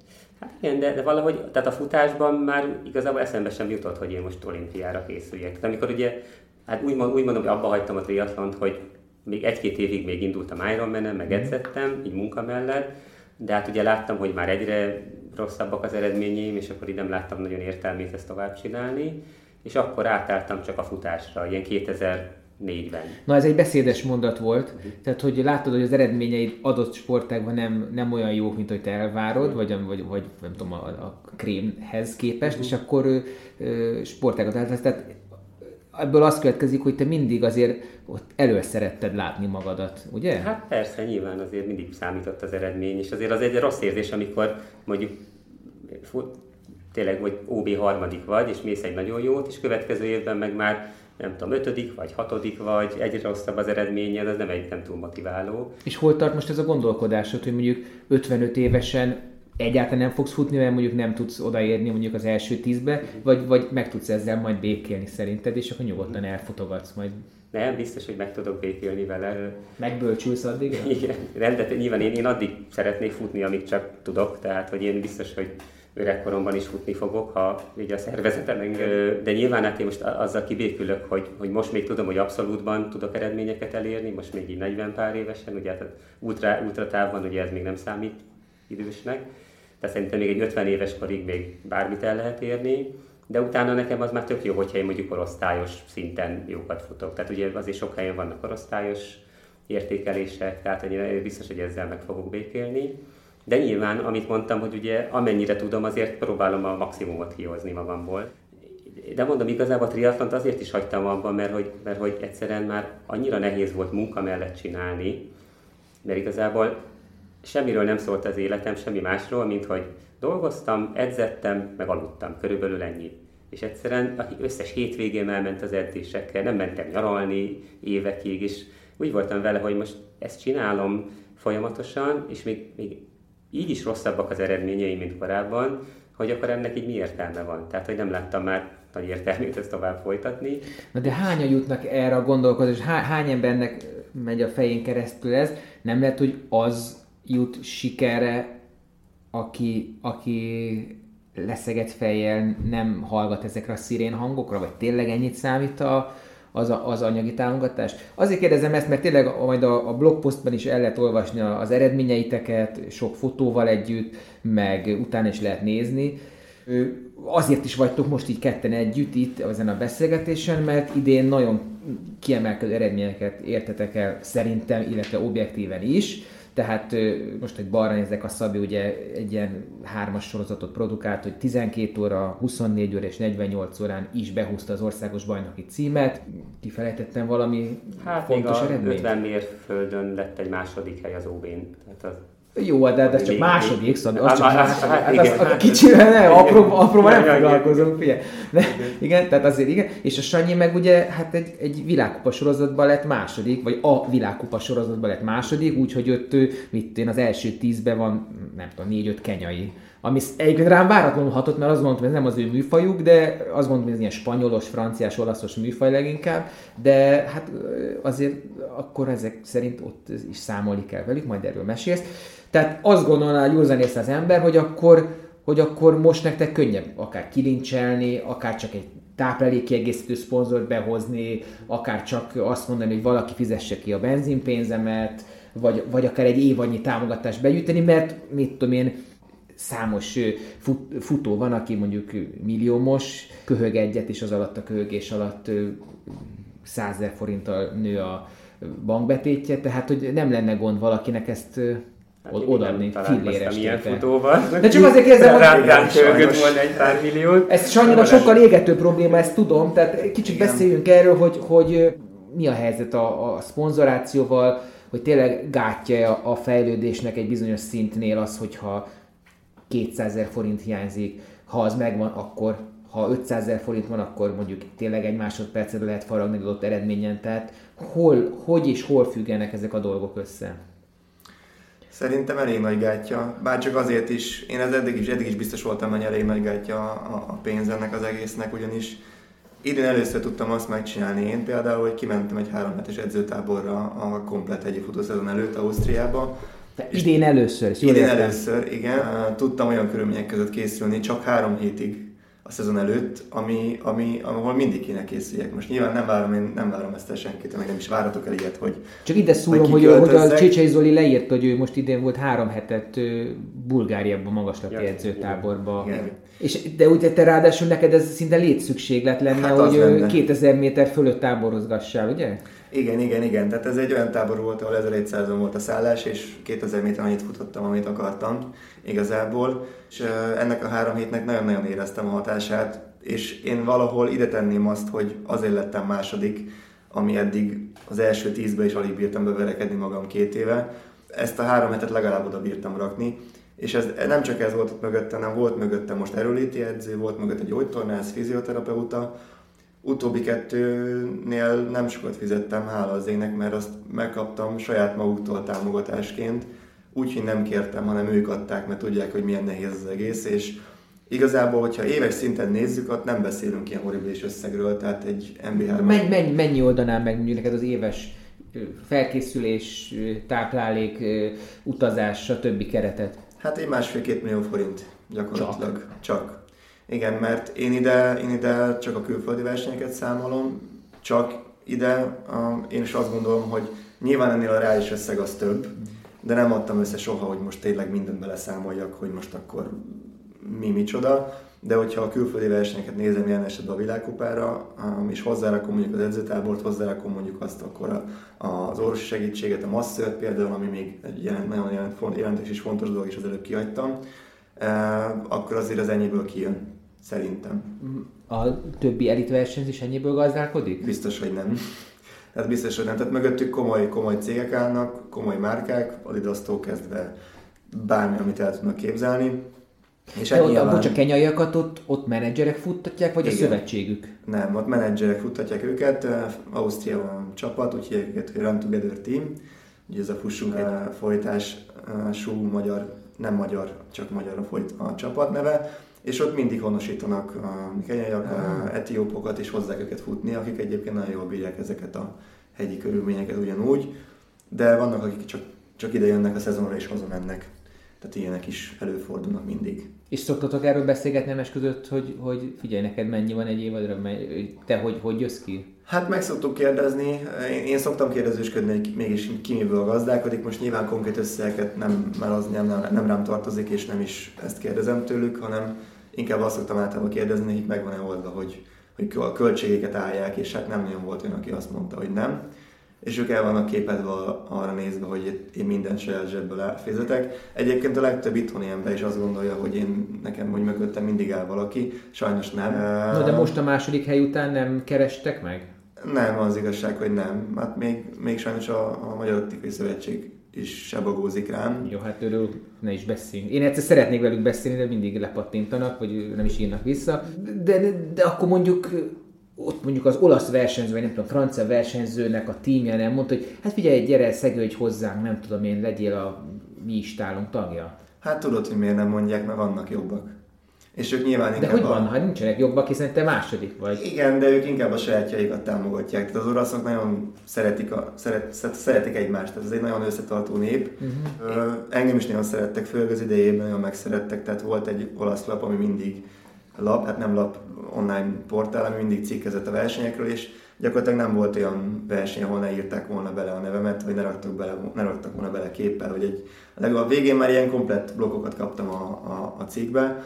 Hát igen, de, de valahogy, tehát a futásban már igazából eszembe sem jutott, hogy én most olimpiára készüljek. Tehát amikor ugye, hát úgy, úgy mondom, hogy abba hagytam a triatlont, hogy még egy-két évig még indultam Ironman-en, meg mhm. edzettem, így munka mellett, de hát ugye láttam, hogy már egyre rosszabbak az eredményeim, és akkor így nem láttam nagyon értelmét ezt tovább csinálni, és akkor átálltam csak a futásra, ilyen 2004-ben. Na ez egy beszédes mondat volt, uh-huh. tehát hogy látod, hogy az eredményeid adott sportágban nem, nem olyan jók, mint hogy te elvárod, uh-huh. vagy, vagy, vagy nem tudom, a, a krémhez képest, uh-huh. és akkor sportágat tehát ebből az következik, hogy te mindig azért ott előszeretted látni magadat, ugye? Hát persze, nyilván azért mindig számított az eredmény, és azért az egy rossz érzés, amikor mondjuk tényleg, hogy OB harmadik vagy, és mész egy nagyon jót, és következő évben meg már nem tudom, ötödik vagy hatodik vagy, egyre rosszabb az eredményed, az nem egy nem túl motiváló. És hol tart most ez a gondolkodásod, hogy mondjuk 55 évesen egyáltalán nem fogsz futni, mert mondjuk nem tudsz odaérni mondjuk az első tízbe, vagy, vagy meg tudsz ezzel majd békélni szerinted, és akkor nyugodtan elfutogatsz majd. Nem, biztos, hogy meg tudok békélni vele. Megbölcsülsz addig? Igen, rendet, nyilván én, én addig szeretnék futni, amíg csak tudok, tehát hogy én biztos, hogy öregkoromban is futni fogok, ha így a szervezetem. De nyilván hát én most azzal kibékülök, hogy, hogy most még tudom, hogy abszolútban tudok eredményeket elérni, most még így 40 pár évesen, ugye hát ultra, ultra távban ugye ez még nem számít idősnek, de szerintem még egy 50 éves korig még bármit el lehet érni, de utána nekem az már tök jó, hogyha én mondjuk korosztályos szinten jókat futok. Tehát ugye azért sok helyen vannak korosztályos értékelések, tehát én biztos, hogy ezzel meg fogok békélni. De nyilván, amit mondtam, hogy ugye amennyire tudom, azért próbálom a maximumot kihozni magamból. De mondom, igazából a triatlont azért is hagytam abban, mert hogy, mert hogy egyszerűen már annyira nehéz volt munka mellett csinálni, mert igazából semmiről nem szólt az életem, semmi másról, mint hogy dolgoztam, edzettem, meg aludtam, körülbelül ennyi. És egyszerűen összes hétvégén elment az edzésekkel, nem mentem nyaralni évekig, és úgy voltam vele, hogy most ezt csinálom folyamatosan, és még, még így is rosszabbak az eredményeim, mint korábban, hogy akkor ennek így mi értelme van. Tehát, hogy nem láttam már nagy értelmét ezt tovább folytatni. Na de hányan jutnak erre a gondolkozás, há, hány embernek megy a fején keresztül ez? Nem lehet, hogy az jut sikerre, aki, aki leszeget fejjel nem hallgat ezekre a szirén hangokra, vagy tényleg ennyit számít a, az, a, az anyagi támogatás? Azért kérdezem ezt, mert tényleg majd a, a blogpostban is el lehet olvasni az eredményeiteket, sok fotóval együtt, meg utána is lehet nézni. Azért is vagytok most így ketten együtt itt ezen a beszélgetésen, mert idén nagyon kiemelkedő eredményeket értetek el szerintem, illetve objektíven is tehát most, hogy balra nézek, a Szabi ugye egy ilyen hármas sorozatot produkált, hogy 12 óra, 24 óra és 48 órán is behúzta az országos bajnoki címet. Kifelejtettem valami hát fontos még a eredményt? 50 mérföldön lett egy második hely az OB-n. Tehát az jó, de, de ez csak második, szóval az csak második. Hát, az, az, kicsivel nem, apró, apró nem foglalkozunk, figyelj. De, igen, tehát azért igen. És a Sanyi meg ugye hát egy, egy világkupa sorozatban lett második, vagy a világkupa sorozatban lett második, úgyhogy ott, mit én az első tízben van, nem tudom, négy-öt kenyai. Ami egyébként rám váratlanul hatott, mert azt mondtam, hogy ez nem az ő műfajuk, de azt mondtam, hogy ez ilyen spanyolos, franciás, olaszos műfaj leginkább, de hát azért akkor ezek szerint ott is számolni kell velük, majd erről mesélsz. Tehát azt gondolná józanész az ember, hogy akkor, hogy akkor most nektek könnyebb akár kilincselni, akár csak egy táplálékkiegészítő szponzort behozni, akár csak azt mondani, hogy valaki fizesse ki a benzinpénzemet, vagy, vagy akár egy év annyi támogatást begyűjteni, mert mit tudom én, számos fut, futó van, aki mondjuk milliómos, köhög egyet, és az alatt a köhögés alatt százer forinttal nő a bankbetétje, tehát hogy nem lenne gond valakinek ezt Hát odaadni filléres ilyen futóval. De csak azért kérdezem, hogy... Rám, rám volna egy pár milliót. Ez sajnos sokkal égető probléma, ezt tudom, tehát kicsit Igen. beszéljünk erről, hogy, hogy mi a helyzet a, a szponzorációval, hogy tényleg gátja a fejlődésnek egy bizonyos szintnél az, hogyha 200 ezer forint hiányzik, ha az megvan, akkor ha 500 ezer forint van, akkor mondjuk tényleg egy másodpercre lehet faragni adott eredményen. Tehát hol, hogy és hol függenek ezek a dolgok össze? Szerintem elég nagy gátja, bár csak azért is, én ez eddig is, eddig is biztos voltam, hogy elég nagy gátja a, a pénz ennek az egésznek, ugyanis idén először tudtam azt megcsinálni én például, hogy kimentem egy három hetes edzőtáborra a komplet egyik futószezon előtt Ausztriába. De idén először, Idén először, igen. Tudtam olyan körülmények között készülni, csak három hétig a szezon előtt, ami, ami, ahol mindig kéne készüljek. Most nyilván nem várom, én nem várom ezt el senkit, meg nem is váratok el ilyet, hogy Csak ide szúrom, hogy, hogy a Csécsei Zoli leírta, hogy ő most idén volt három hetet Bulgáriában magaslapi ja, edzőtáborba. Igen. És, de úgy te ráadásul neked ez szinte létszükséglet lenne, hát hogy lenne. 2000 méter fölött táborozgassál, ugye? Igen, igen, igen. Tehát ez egy olyan tábor volt, ahol 1100 volt a szállás, és 2000 méter annyit futottam, amit akartam igazából. És ennek a három hétnek nagyon-nagyon éreztem a hatását, és én valahol ide tenném azt, hogy azért lettem második, ami eddig az első tízbe is alig bírtam beverekedni magam két éve. Ezt a három hetet legalább oda bírtam rakni, és ez nem csak ez volt ott mögöttem, hanem volt mögöttem most erőléti edző, volt mögött egy gyógytornász, fizioterapeuta, utóbbi kettőnél nem sokat fizettem, hála az ének, mert azt megkaptam saját maguktól támogatásként, úgyhogy nem kértem, hanem ők adták, mert tudják, hogy milyen nehéz az egész, és igazából, hogyha éves szinten nézzük, ott nem beszélünk ilyen horribilis összegről, tehát egy MBH... Mennyi, mennyi, mennyi oldanál meg mondjuk neked az éves felkészülés, táplálék, utazás, stb. keretet? Hát egy másfél-két millió forint gyakorlatilag. Csak. csak. Igen, mert én ide, én ide csak a külföldi versenyeket számolom, csak ide én is azt gondolom, hogy nyilván ennél a reális összeg az több, de nem adtam össze soha, hogy most tényleg mindent beleszámoljak, hogy most akkor mi micsoda, de hogyha a külföldi versenyeket nézem ilyen esetben a világkupára, um, és hozzárakom mondjuk az edzőtábort, hozzárakom mondjuk azt akkor a, az orvosi segítséget, a masszört például, ami még egy jelent, nagyon jelent, jelentős és fontos dolog, és az előbb kihagytam, uh, akkor azért az ennyiből kijön. Szerintem. A többi elit versenyzés ennyiből gazdálkodik? Biztos, hogy nem. Tehát biztos, hogy nem. Tehát mögöttük komoly, komoly cégek állnak, komoly márkák, Adidas-tól kezdve bármi, amit el tudnak képzelni. És De ott, nyilván... bocs, a kenyaiakat ott, ott menedzserek futtatják, vagy Igen. a szövetségük? Nem, ott menedzserek futtatják őket. Ausztriában csapat, úgy hívják őket, hogy Run Together Team. Ugye ez a fussunk egy folytású magyar, nem magyar, csak magyar a, folyt, a csapat neve és ott mindig honosítanak a kenyaiak, a etiópokat, és hozzák őket futni, akik egyébként nagyon jól bírják ezeket a hegyi körülményeket ugyanúgy, de vannak, akik csak, csak ide jönnek a szezonra és hazamennek. Tehát ilyenek is előfordulnak mindig. És szoktatok erről beszélgetni ennek között, hogy, hogy figyelj, neked mennyi van egy évadra, te hogy, hogy jössz ki? Hát meg szoktuk kérdezni, én, én szoktam kérdezősködni, hogy mégis ki miből gazdálkodik, most nyilván konkrét összegeket nem, mert az nem, nem, nem rám tartozik, és nem is ezt kérdezem tőlük, hanem inkább azt szoktam általában kérdezni, hogy meg van-e oldva, hogy, hogy a költségeket állják, és hát nem nagyon volt olyan, aki azt mondta, hogy nem. És ők el vannak képedve arra nézve, hogy én minden saját zsebből fizetek. Egyébként a legtöbb itthoni ember is azt gondolja, hogy én nekem, hogy mögöttem mindig áll valaki, sajnos nem. Na de most a második hely után nem kerestek meg? Nem, az igazság, hogy nem. Hát még, még sajnos a, a Magyar Optikai Szövetség is sebagózik rám. Jó, hát őről ne is beszéljünk. Én egyszer szeretnék velük beszélni, de mindig lepattintanak, vagy nem is írnak vissza. De, de, de akkor mondjuk ott mondjuk az olasz versenyző, vagy nem tudom, francia versenyzőnek a tímje nem mondta, hogy hát figyelj, gyere, szegődj hozzánk, nem tudom én, legyél a mi istálunk tagja. Hát tudod, hogy miért nem mondják, mert vannak jobbak. És ők nyilván De hogy van, a... ha nincsenek jobbak, hiszen te második vagy. Igen, de ők inkább a sajátjaikat támogatják. Tehát az oroszok nagyon szeretik, a, szeret, szeretik egymást, tehát ez egy nagyon összetartó nép. Uh-huh. Engem is nagyon szerettek, főleg az idejében nagyon megszerettek, tehát volt egy olasz lap, ami mindig lap, hát nem lap, online portál, ami mindig cikkezett a versenyekről, és gyakorlatilag nem volt olyan verseny, ahol ne írták volna bele a nevemet, vagy ne raktak, bele, ne raktak volna bele képpel, hogy egy, a végén már ilyen komplett blokkokat kaptam a, a, a cikkbe,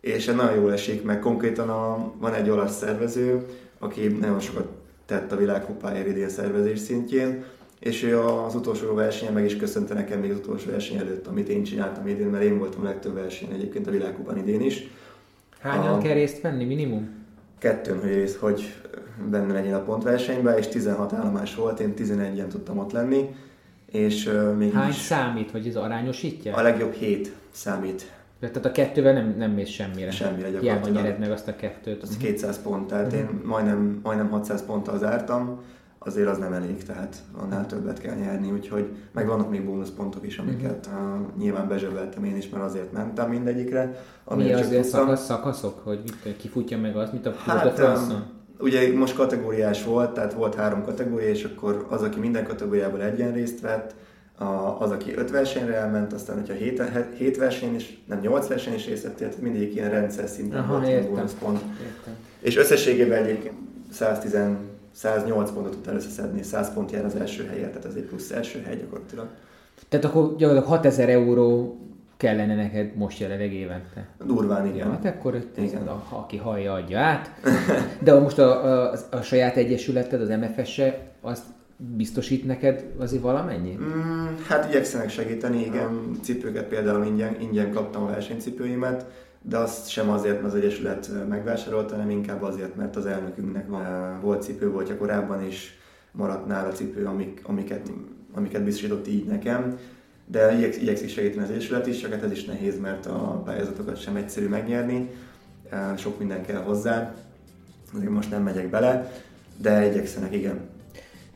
és nagyon jól esik, meg konkrétan a, van egy olasz szervező, aki nagyon sokat tett a világkupáért idén szervezés szintjén, és ő az utolsó versenyen meg is köszönte nekem még az utolsó verseny előtt, amit én csináltam idén, mert én voltam a legtöbb versenyen egyébként a világkupán idén is. Hányan a... kell részt venni minimum? Kettőn, hogy, rész, hogy benne legyen a pontversenyben, és 16 állomás volt, én 11-en tudtam ott lenni. És uh, még Hány számít, hogy ez arányosítja? A legjobb 7 számít. Tehát a kettővel nem, nem mész semmire. Semmire gyakorlatilag. Hiába nyered meg azt a kettőt. Az 200 pont, tehát uh-huh. én majdnem, majdnem 600 ponttal zártam, azért az nem elég, tehát annál többet kell nyerni, úgyhogy meg vannak még bónuszpontok is, amiket uh-huh. uh, nyilván bezsebeltem én is, mert azért mentem mindegyikre. Mi az ilyen szakasz, szakaszok, hogy mit, kifutja meg azt, mint a hát, Ugye most kategóriás volt, tehát volt három kategória, és akkor az, aki minden kategóriából egyen részt vett, az, aki öt versenyre elment, aztán, hogyha hét, hét verseny is, nem nyolc verseny is részt vettél, tehát mindig ilyen rendszer szinten Aha, volt a bónuszpont. És összességében egyébként 110 108 pontot tud összeszedni, 100 pont jár az első helyet, tehát ez egy plusz első hely gyakorlatilag. Tehát akkor gyakorlatilag 6000 euró kellene neked most jelenleg évente. Durván, igen. Ja, hát akkor igen. A, aki hallja, adja át. De most a, a, a saját egyesületed, az MFS-e, azt biztosít neked azért valamennyi? Mm, hát igyekszenek segíteni, igen. Cipőket például ingyen, ingyen kaptam a versenycipőimet, de azt sem azért, mert az Egyesület megvásárolta, hanem inkább azért, mert az elnökünknek van, volt cipő, volt korábban is maradt nála cipő, amik, amiket, amiket biztosított így nekem. De igyekszik segíteni az Egyesület is, csak hát ez is nehéz, mert a pályázatokat sem egyszerű megnyerni, sok minden kell hozzá, azért most nem megyek bele, de igyekszenek, igen.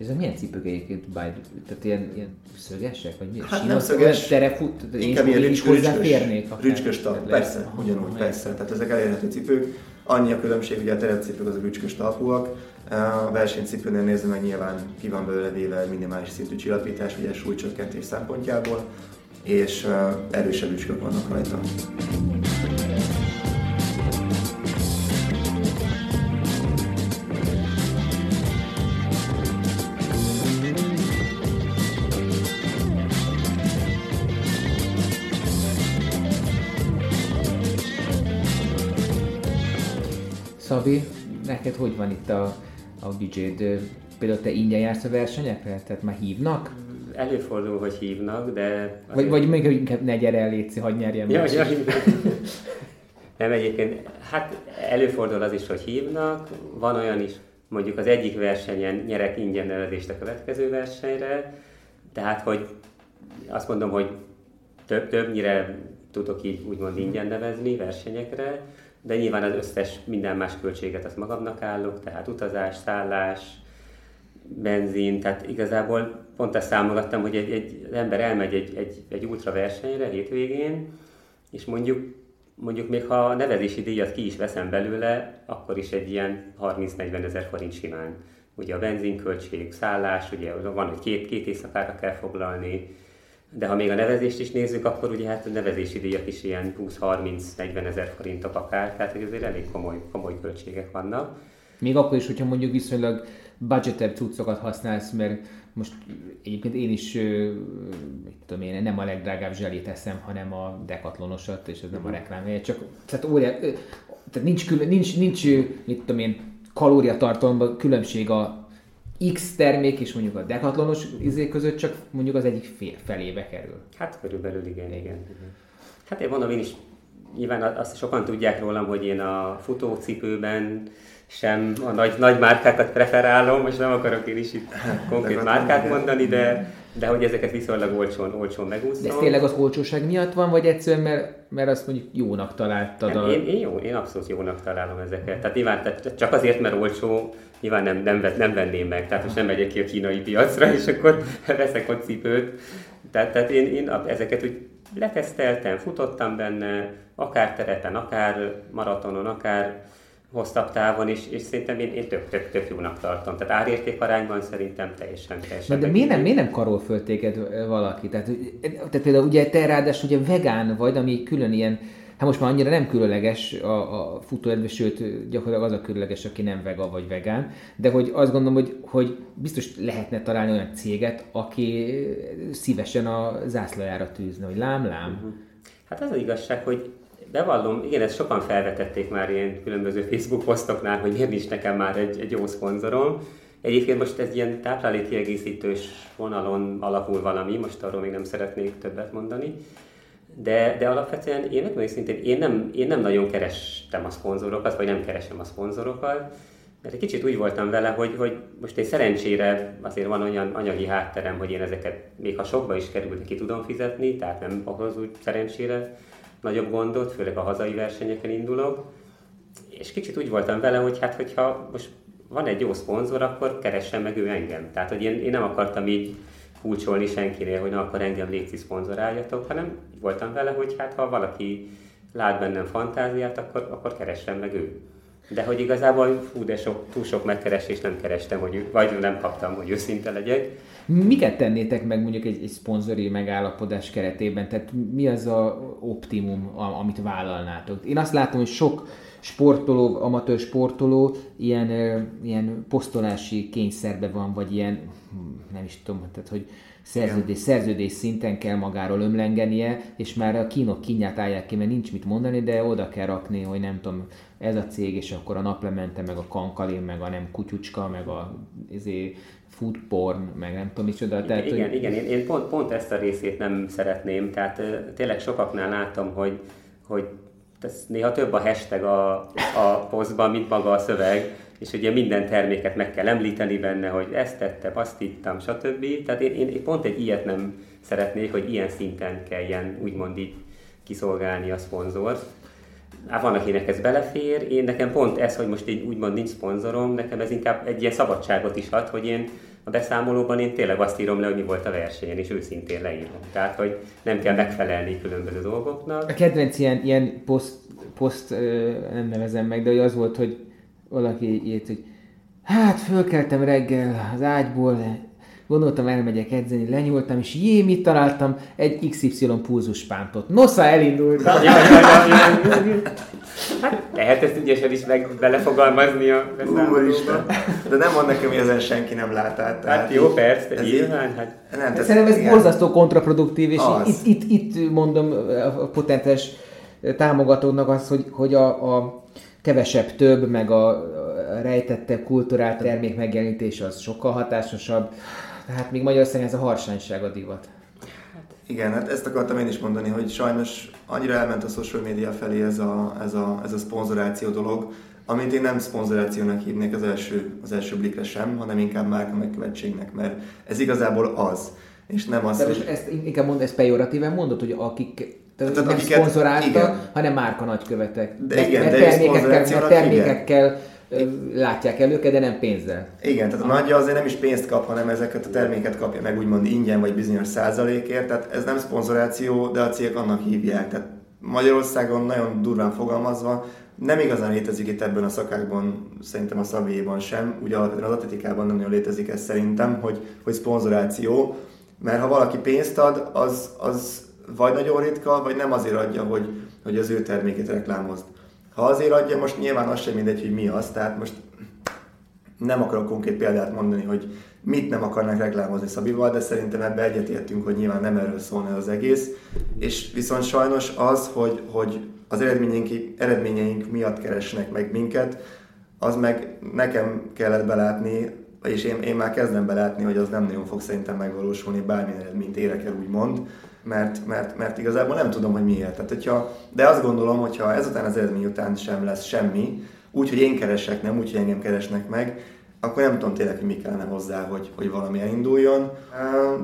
Ez a milyen cipők egyébként, tehát ilyen, ilyen szögesek, vagy mi? Hát Sínos, nem szöges, terefut, inkább ilyen rücskös, hozzáférnék. Rücskös talp, persze, ugyanúgy, persze. Tehát ezek elérhető cipők. Annyi a különbség, ugye a terepcipők az a rücskös talpúak, a versenycipőnél nézve meg nyilván ki van belőle véve minimális szintű csillapítás, ugye súlycsökkentés szempontjából, és erősebb rücskök vannak rajta. Szabi, neked hogy van itt a, a büdzséd? Például te ingyen jársz a versenyekre? Tehát már hívnak? Előfordul, hogy hívnak, de... Vagy, vagy még inkább ne gyere el, Léci, hagyj nyerjen ja, ja, Nem egyébként, hát előfordul az is, hogy hívnak, van olyan is, mondjuk az egyik versenyen nyerek ingyen nevezést a következő versenyre, tehát hogy azt mondom, hogy több, többnyire tudok így úgymond ingyen nevezni versenyekre, de nyilván az összes minden más költséget azt magamnak állok, tehát utazás, szállás, benzin, tehát igazából pont ezt számogattam, hogy egy, egy, az ember elmegy egy, egy, egy ultra versenyre hétvégén, és mondjuk mondjuk még ha a nevezési díjat ki is veszem belőle, akkor is egy ilyen 30-40 ezer forint simán. Ugye a benzinköltség, szállás, ugye van, hogy két, két éjszakára kell foglalni, de ha még a nevezést is nézzük, akkor ugye hát a nevezési díjak is ilyen 20-30-40 ezer forintok akár, tehát hogy azért elég komoly, komoly költségek vannak. Még akkor is, hogyha mondjuk viszonylag budgetebb cuccokat használsz, mert most egyébként én is, mit tudom én, nem a legdrágább zselét eszem, hanem a dekatlonosat, és ez nem a mhm. reklám, csak tehát, óriá, tehát nincs, nincs, nincs, mit tudom én, kalóriatartalomban különbség a X termék és mondjuk a dekatlonos izé között csak mondjuk az egyik fél felébe kerül. Hát körülbelül igen, igen. Hát én mondom, én is nyilván azt sokan tudják rólam, hogy én a futócipőben sem a nagy, nagy márkákat preferálom, most nem akarok én is itt konkrét márkát mondani, de, de hogy ezeket viszonylag olcsón, olcsón megúszom. De ez tényleg az olcsóság miatt van, vagy egyszerűen, mert, mert azt mondjuk jónak találtad? A... Én, én, jó, én abszolút jónak találom ezeket. Tehát nyilván tehát csak azért, mert olcsó, nyilván nem, nem, nem venném meg. Tehát most nem megyek ki a kínai piacra, és akkor veszek ott cipőt. Tehát, tehát én, én ezeket úgy leteszteltem, futottam benne, akár tereten, akár maratonon, akár hosszabb távon is, és szerintem én, én tök, tök, tök jónak tartom. Tehát árérték szerintem teljesen, teljesen. Na de miért nem, miért nem karol föl téged valaki? Tehát, tehát például ugye te ráadásul ugye vegán vagy, ami külön ilyen hát most már annyira nem különleges a, a futóedve, sőt gyakorlatilag az a különleges, aki nem vega vagy vegán, de hogy azt gondolom, hogy, hogy biztos lehetne találni olyan céget, aki szívesen a zászlajára tűzne, hogy lám-lám. Uh-huh. Hát az az igazság, hogy bevallom, igen, ezt sokan felvetették már ilyen különböző Facebook posztoknál, hogy miért nincs nekem már egy, egy jó szponzorom. Egyébként most ez ilyen táplálékkiegészítős vonalon alakul valami, most arról még nem szeretnék többet mondani. De, de alapvetően én megmondom szintén, én nem, én nem nagyon kerestem a szponzorokat, vagy nem keresem a szponzorokat, mert egy kicsit úgy voltam vele, hogy, hogy most egy szerencsére azért van olyan anyagi hátterem, hogy én ezeket még ha sokba is került, ki tudom fizetni, tehát nem ahhoz úgy szerencsére nagyobb gondot, főleg a hazai versenyeken indulok. És kicsit úgy voltam vele, hogy hát hogyha most van egy jó szponzor, akkor keressen meg ő engem. Tehát, hogy én, én nem akartam így kulcsolni senkinél, hogy na akkor engem létszi szponzoráljatok, hanem voltam vele, hogy hát ha valaki lát bennem fantáziát, akkor, akkor keressen meg ő. De hogy igazából fú, de sok, túl sok megkeresést nem kerestem, hogy, vagy nem kaptam, hogy őszinte legyek. Miket tennétek meg mondjuk egy, egy szponzori megállapodás keretében? Tehát mi az a optimum, amit vállalnátok? Én azt látom, hogy sok sportoló, amatőr sportoló ilyen, ilyen posztolási kényszerbe van, vagy ilyen, nem is tudom, tehát hogy szerződés, szerződés szinten kell magáról ömlengenie, és már a kínok kinyát állják ki, mert nincs mit mondani, de oda kell rakni, hogy nem tudom, ez a cég, és akkor a naplemente, meg a kankalin, meg a nem kutyucska, meg a izé, food porn, meg nem tudom micsoda. Tehát, igen, hogy... igen, én, én pont, pont ezt a részét nem szeretném, tehát tényleg sokaknál látom, hogy, hogy ez néha több a hashtag a, a posztban, mint maga a szöveg, és ugye minden terméket meg kell említeni benne, hogy ezt tettem, azt ittam, stb. Tehát én, én pont egy ilyet nem szeretnék, hogy ilyen szinten kelljen úgymond így kiszolgálni a szponzort. Hát van, akinek ez belefér, én nekem pont ez, hogy most így úgymond nincs szponzorom, nekem ez inkább egy ilyen szabadságot is ad, hogy én a beszámolóban én tényleg azt írom le, hogy mi volt a versenyen, és őszintén leírom. Tehát, hogy nem kell megfelelni különböző dolgoknak. A kedvenc ilyen, ilyen poszt, poszt nem nevezem meg, de az volt, hogy valaki írt, hogy hát fölkeltem reggel az ágyból, gondoltam elmegyek edzeni, lenyúltam, és jé, mit találtam? Egy XY pulzuspántot. Nosza, elindultam! Ja. Hát lehet ezt ügyesen is meg belefogalmazni a Úristen. De nem mond nekem, hogy ezen senki nem lát át. Hát jó, persze, ez nyilván. Hát... Nem, tehát Szerintem ez borzasztó kontraproduktív, és itt, itt, itt, mondom a potentes támogatónak az, hogy, hogy a, a kevesebb több, meg a rejtettebb kultúrát termék megjelenítés az sokkal hatásosabb. Tehát még Magyarországon ez a harsányság a divat. Igen, hát ezt akartam én is mondani, hogy sajnos annyira elment a social media felé ez a, ez a, ez a szponzoráció dolog, amit én nem szponzorációnak hívnék az első, az első blikre sem, hanem inkább márka megkövetségnek, mert ez igazából az, és nem az, hogy... ezt inkább mond, ezt pejoratíven mondod, hogy akik tehát nem akiket, szponzorálta, igen. hanem márka nagykövetek. De mert, igen, mert de termékekkel, mert termékekkel igen látják el őket, de nem pénzzel. Igen, tehát a nagyja azért nem is pénzt kap, hanem ezeket a terméket kapja meg úgymond ingyen vagy bizonyos százalékért, tehát ez nem szponzoráció, de a cégek annak hívják. Tehát Magyarországon nagyon durván fogalmazva, nem igazán létezik itt ebben a szakákban, szerintem a szabélyban sem, ugye az atletikában nem nagyon létezik ez szerintem, hogy, hogy szponzoráció, mert ha valaki pénzt ad, az, az vagy nagyon ritka, vagy nem azért adja, hogy, hogy az ő termékét reklámozd. Ha azért adja, most nyilván az sem mindegy, hogy mi az, tehát most nem akarok konkrét példát mondani, hogy mit nem akarnak reklámozni Szabival, de szerintem ebbe egyetértünk, hogy nyilván nem erről szólna az egész. És viszont sajnos az, hogy, hogy az eredményeink, eredményeink miatt keresnek meg minket, az meg nekem kellett belátni, és én, én már kezdem belátni, hogy az nem nagyon fog szerintem megvalósulni, bármilyen eredményt érek el, úgymond mert, mert, mert igazából nem tudom, hogy miért. Tehát, hogyha, de azt gondolom, hogy ha ezután az eredmény után sem lesz semmi, úgy, hogy én keresek, nem úgy, hogy engem keresnek meg, akkor nem tudom tényleg, hogy mi kellene hozzá, hogy, hogy valami elinduljon.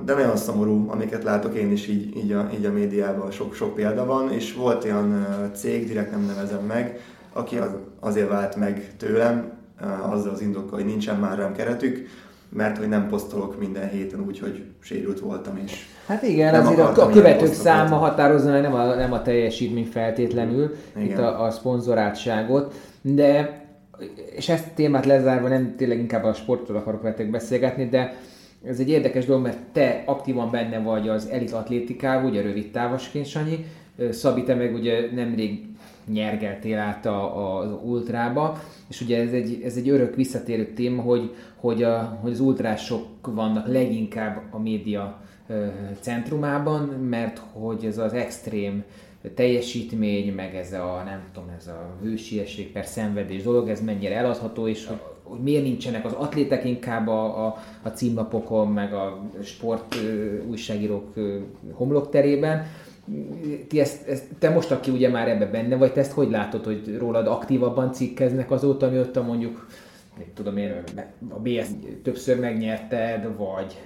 De nagyon szomorú, amiket látok én is így, így, a, így a médiában, sok, sok példa van, és volt olyan cég, direkt nem nevezem meg, aki az, azért vált meg tőlem, azzal az indokkal, hogy nincsen már rám keretük, mert hogy nem posztolok minden héten úgy, hogy sérült voltam is. Hát igen, nem azért a, a követők száma határozza meg nem a, nem a teljesítmény feltétlenül, igen. itt a, a szponzorátságot, de és ezt a témát lezárva nem tényleg inkább a sportról akarok veletek beszélgetni, de ez egy érdekes dolog, mert te aktívan benne vagy az elit atlétikában, ugye rövid távosként, Sanyi, Szabi, te meg ugye nemrég nyergeltél át a, az ultrába, és ugye ez egy, ez egy örök visszatérő téma, hogy, hogy, a, hogy az ultrások vannak leginkább a média centrumában, mert hogy ez az extrém teljesítmény, meg ez a, nem tudom, ez a hősiesség per szenvedés dolog, ez mennyire eladható, és hogy, hogy miért nincsenek az atlétek inkább a, a, a címlapokon, meg a sport újságírók homlokterében. Ti ezt, ezt, te most, aki ugye már ebbe benne vagy, te ezt hogy látod, hogy rólad aktívabban cikkeznek azóta, mióta mondjuk, tudom én, a BS többször megnyerted, vagy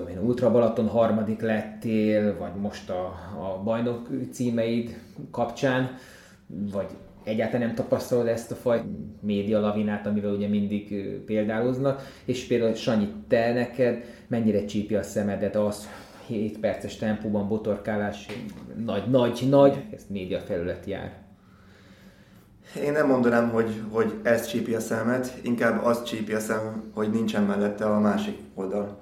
tudom én, Ultra Balaton harmadik lettél, vagy most a, a bajnok címeid kapcsán, vagy egyáltalán nem tapasztalod ezt a fajta média lavinát, amivel ugye mindig példáloznak, és például Sanyi, te neked mennyire csípi a szemedet az, 7 perces tempóban botorkálás, nagy, nagy, nagy, ez média felület jár. Én nem mondanám, hogy, hogy ez csípi a szemet, inkább az csípi a szem, hogy nincsen mellette a másik oldal.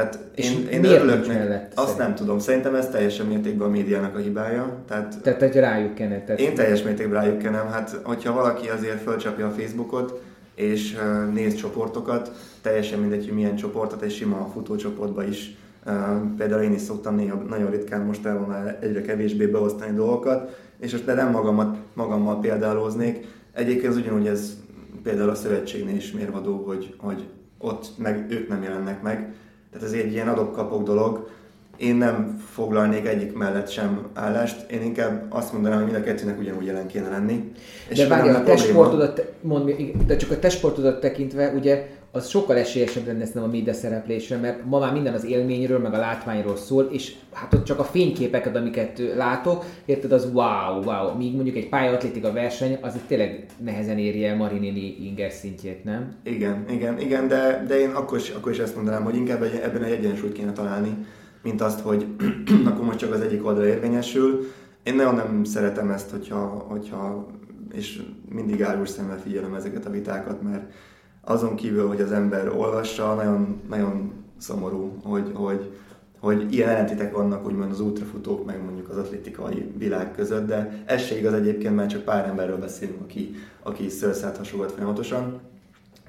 Tehát én, én örülök mellett, azt szerint? nem tudom. Szerintem ez teljesen mértékben a médiának a hibája. Tehát, tehát hogy rájuk kenne. Tehát... Én teljes mértékben rájuk kenem. Hát, hogyha valaki azért fölcsapja a Facebookot, és uh, néz csoportokat, teljesen mindegy, hogy milyen csoportot, egy sima futócsoportba is. Uh, például én is szoktam néha nagyon ritkán most el már egyre kevésbé beosztani dolgokat, és most nem magamat, magammal példálóznék. Egyébként az ugyanúgy ez például a szövetségnél is mérvadó, hogy, hogy ott meg ők nem jelennek meg tehát ez egy ilyen adok-kapok dolog. Én nem foglalnék egyik mellett sem állást, én inkább azt mondanám, hogy mind a kettőnek ugyanúgy jelen kéne lenni. És de várjál, a testsportodat, mond, de csak a testsportodat tekintve, ugye az sokkal esélyesebb lenne nem a média szereplésre, mert ma már minden az élményről, meg a látványról szól, és hát ott csak a fényképeket, amiket látok, érted, az wow, wow. Míg mondjuk egy pályaatlétika verseny, az tényleg nehezen éri el Marinini inger szintjét, nem? Igen, igen, igen, de, de én akkor is, akkor is ezt mondanám, hogy inkább egy, ebben egy egyensúlyt kéne találni, mint azt, hogy akkor most csak az egyik oldal érvényesül. Én nagyon nem szeretem ezt, hogyha, hogyha és mindig árus szemmel figyelem ezeket a vitákat, mert azon kívül, hogy az ember olvassa, nagyon, nagyon szomorú, hogy, hogy, hogy ilyen ellentétek vannak úgymond az ultrafutók, meg mondjuk az atlétikai világ között, de ez se igaz egyébként, mert csak pár emberről beszélünk, aki, aki szőrszát hasogat folyamatosan.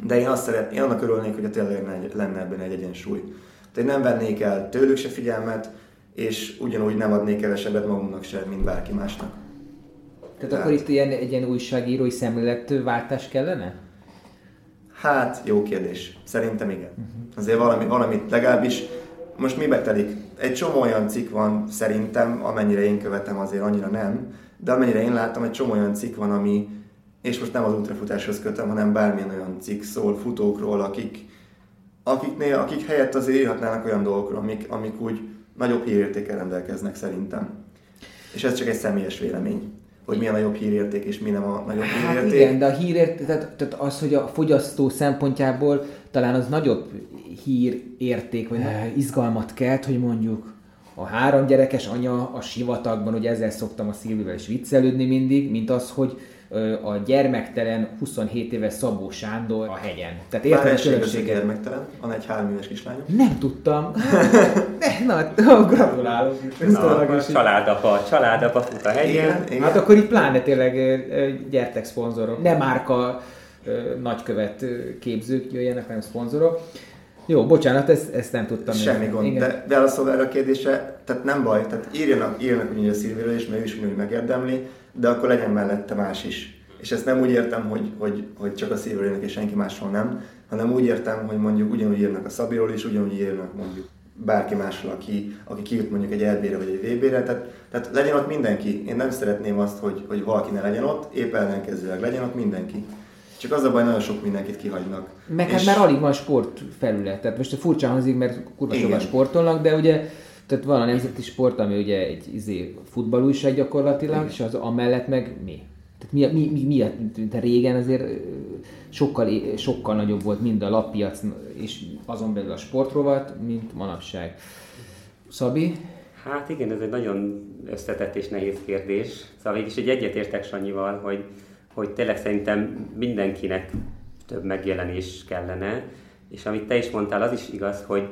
De én azt szeretném, én annak örülnék, hogy a tényleg lenne ebben egy egyensúly. Tehát nem vennék el tőlük se figyelmet, és ugyanúgy nem adnék kevesebbet magunknak se, mint bárki másnak. Tehát, Tehát akkor itt ilyen, egy ilyen újságírói szemléletváltás kellene? Hát, jó kérdés. Szerintem igen. Uh-huh. Azért valami, valamit legalábbis most mi betelik? Egy csomó olyan cikk van szerintem, amennyire én követem, azért annyira nem, de amennyire én látom, egy csomó olyan cikk van, ami, és most nem az ultrafutáshoz kötöm, hanem bármilyen olyan cikk szól futókról, akik, akiknél, akik helyett azért írhatnának olyan dolgokról, amik, amik úgy nagyobb hírértékkel rendelkeznek szerintem. És ez csak egy személyes vélemény hogy mi a nagyobb hírérték és mi nem a nagyobb hát hírérték. igen, de a hírérték, tehát, tehát az, hogy a fogyasztó szempontjából talán az nagyobb hírérték, vagy izgalmat kelt, hogy mondjuk a három gyerekes anya a sivatagban, ugye ezzel szoktam a Szilvivel is viccelődni mindig, mint az, hogy a gyermektelen 27 éves Szabó Sándor a hegyen. Tehát érted a különbséget? gyermektelen, van egy három éves kislány. Nem tudtam. ne, na, gratulálok. Na, családapa, családapa fut a hegyen. Igen, igen. Hát akkor itt pláne tényleg gyertek szponzorok. Ne márka nagykövet képzők jöjjenek, hanem szponzorok. Jó, bocsánat, ezt, ezt nem tudtam. Semmi gond, Igen. de válaszol erre a kérdésre, tehát nem baj, tehát írjanak, írjanak ugye a Szilvéről is, mert ő is úgy megérdemli, de akkor legyen mellette más is. És ezt nem úgy értem, hogy, hogy, hogy csak a Szilvéről és senki másról nem, hanem úgy értem, hogy mondjuk ugyanúgy írnak a Szabiról is, ugyanúgy írnak mondjuk bárki másról, aki, aki kijut mondjuk egy LB-re vagy egy VB-re, tehát, tehát legyen ott mindenki. Én nem szeretném azt, hogy, hogy valaki ne legyen ott, épp ellenkezőleg legyen ott mindenki. Csak az a baj, nagyon sok mindenkit kihagynak. Meg hát és... hát már alig van sportfelület. Tehát most furcsa hangzik, mert kurva sokan sportolnak, de ugye tehát van a nemzeti sport, ami ugye egy izé, futballújság gyakorlatilag, Igen. és az amellett meg mi? Tehát mi, mi, mi, mi mi régen azért sokkal, sokkal nagyobb volt mind a lappiac, és azon belül a sportrovat, mint manapság. Szabi? Hát igen, ez egy nagyon összetett és nehéz kérdés. Szóval mégis egy egyetértek Sanyival, hogy hogy tényleg szerintem mindenkinek több megjelenés kellene, És amit te is mondtál, az is igaz, hogy,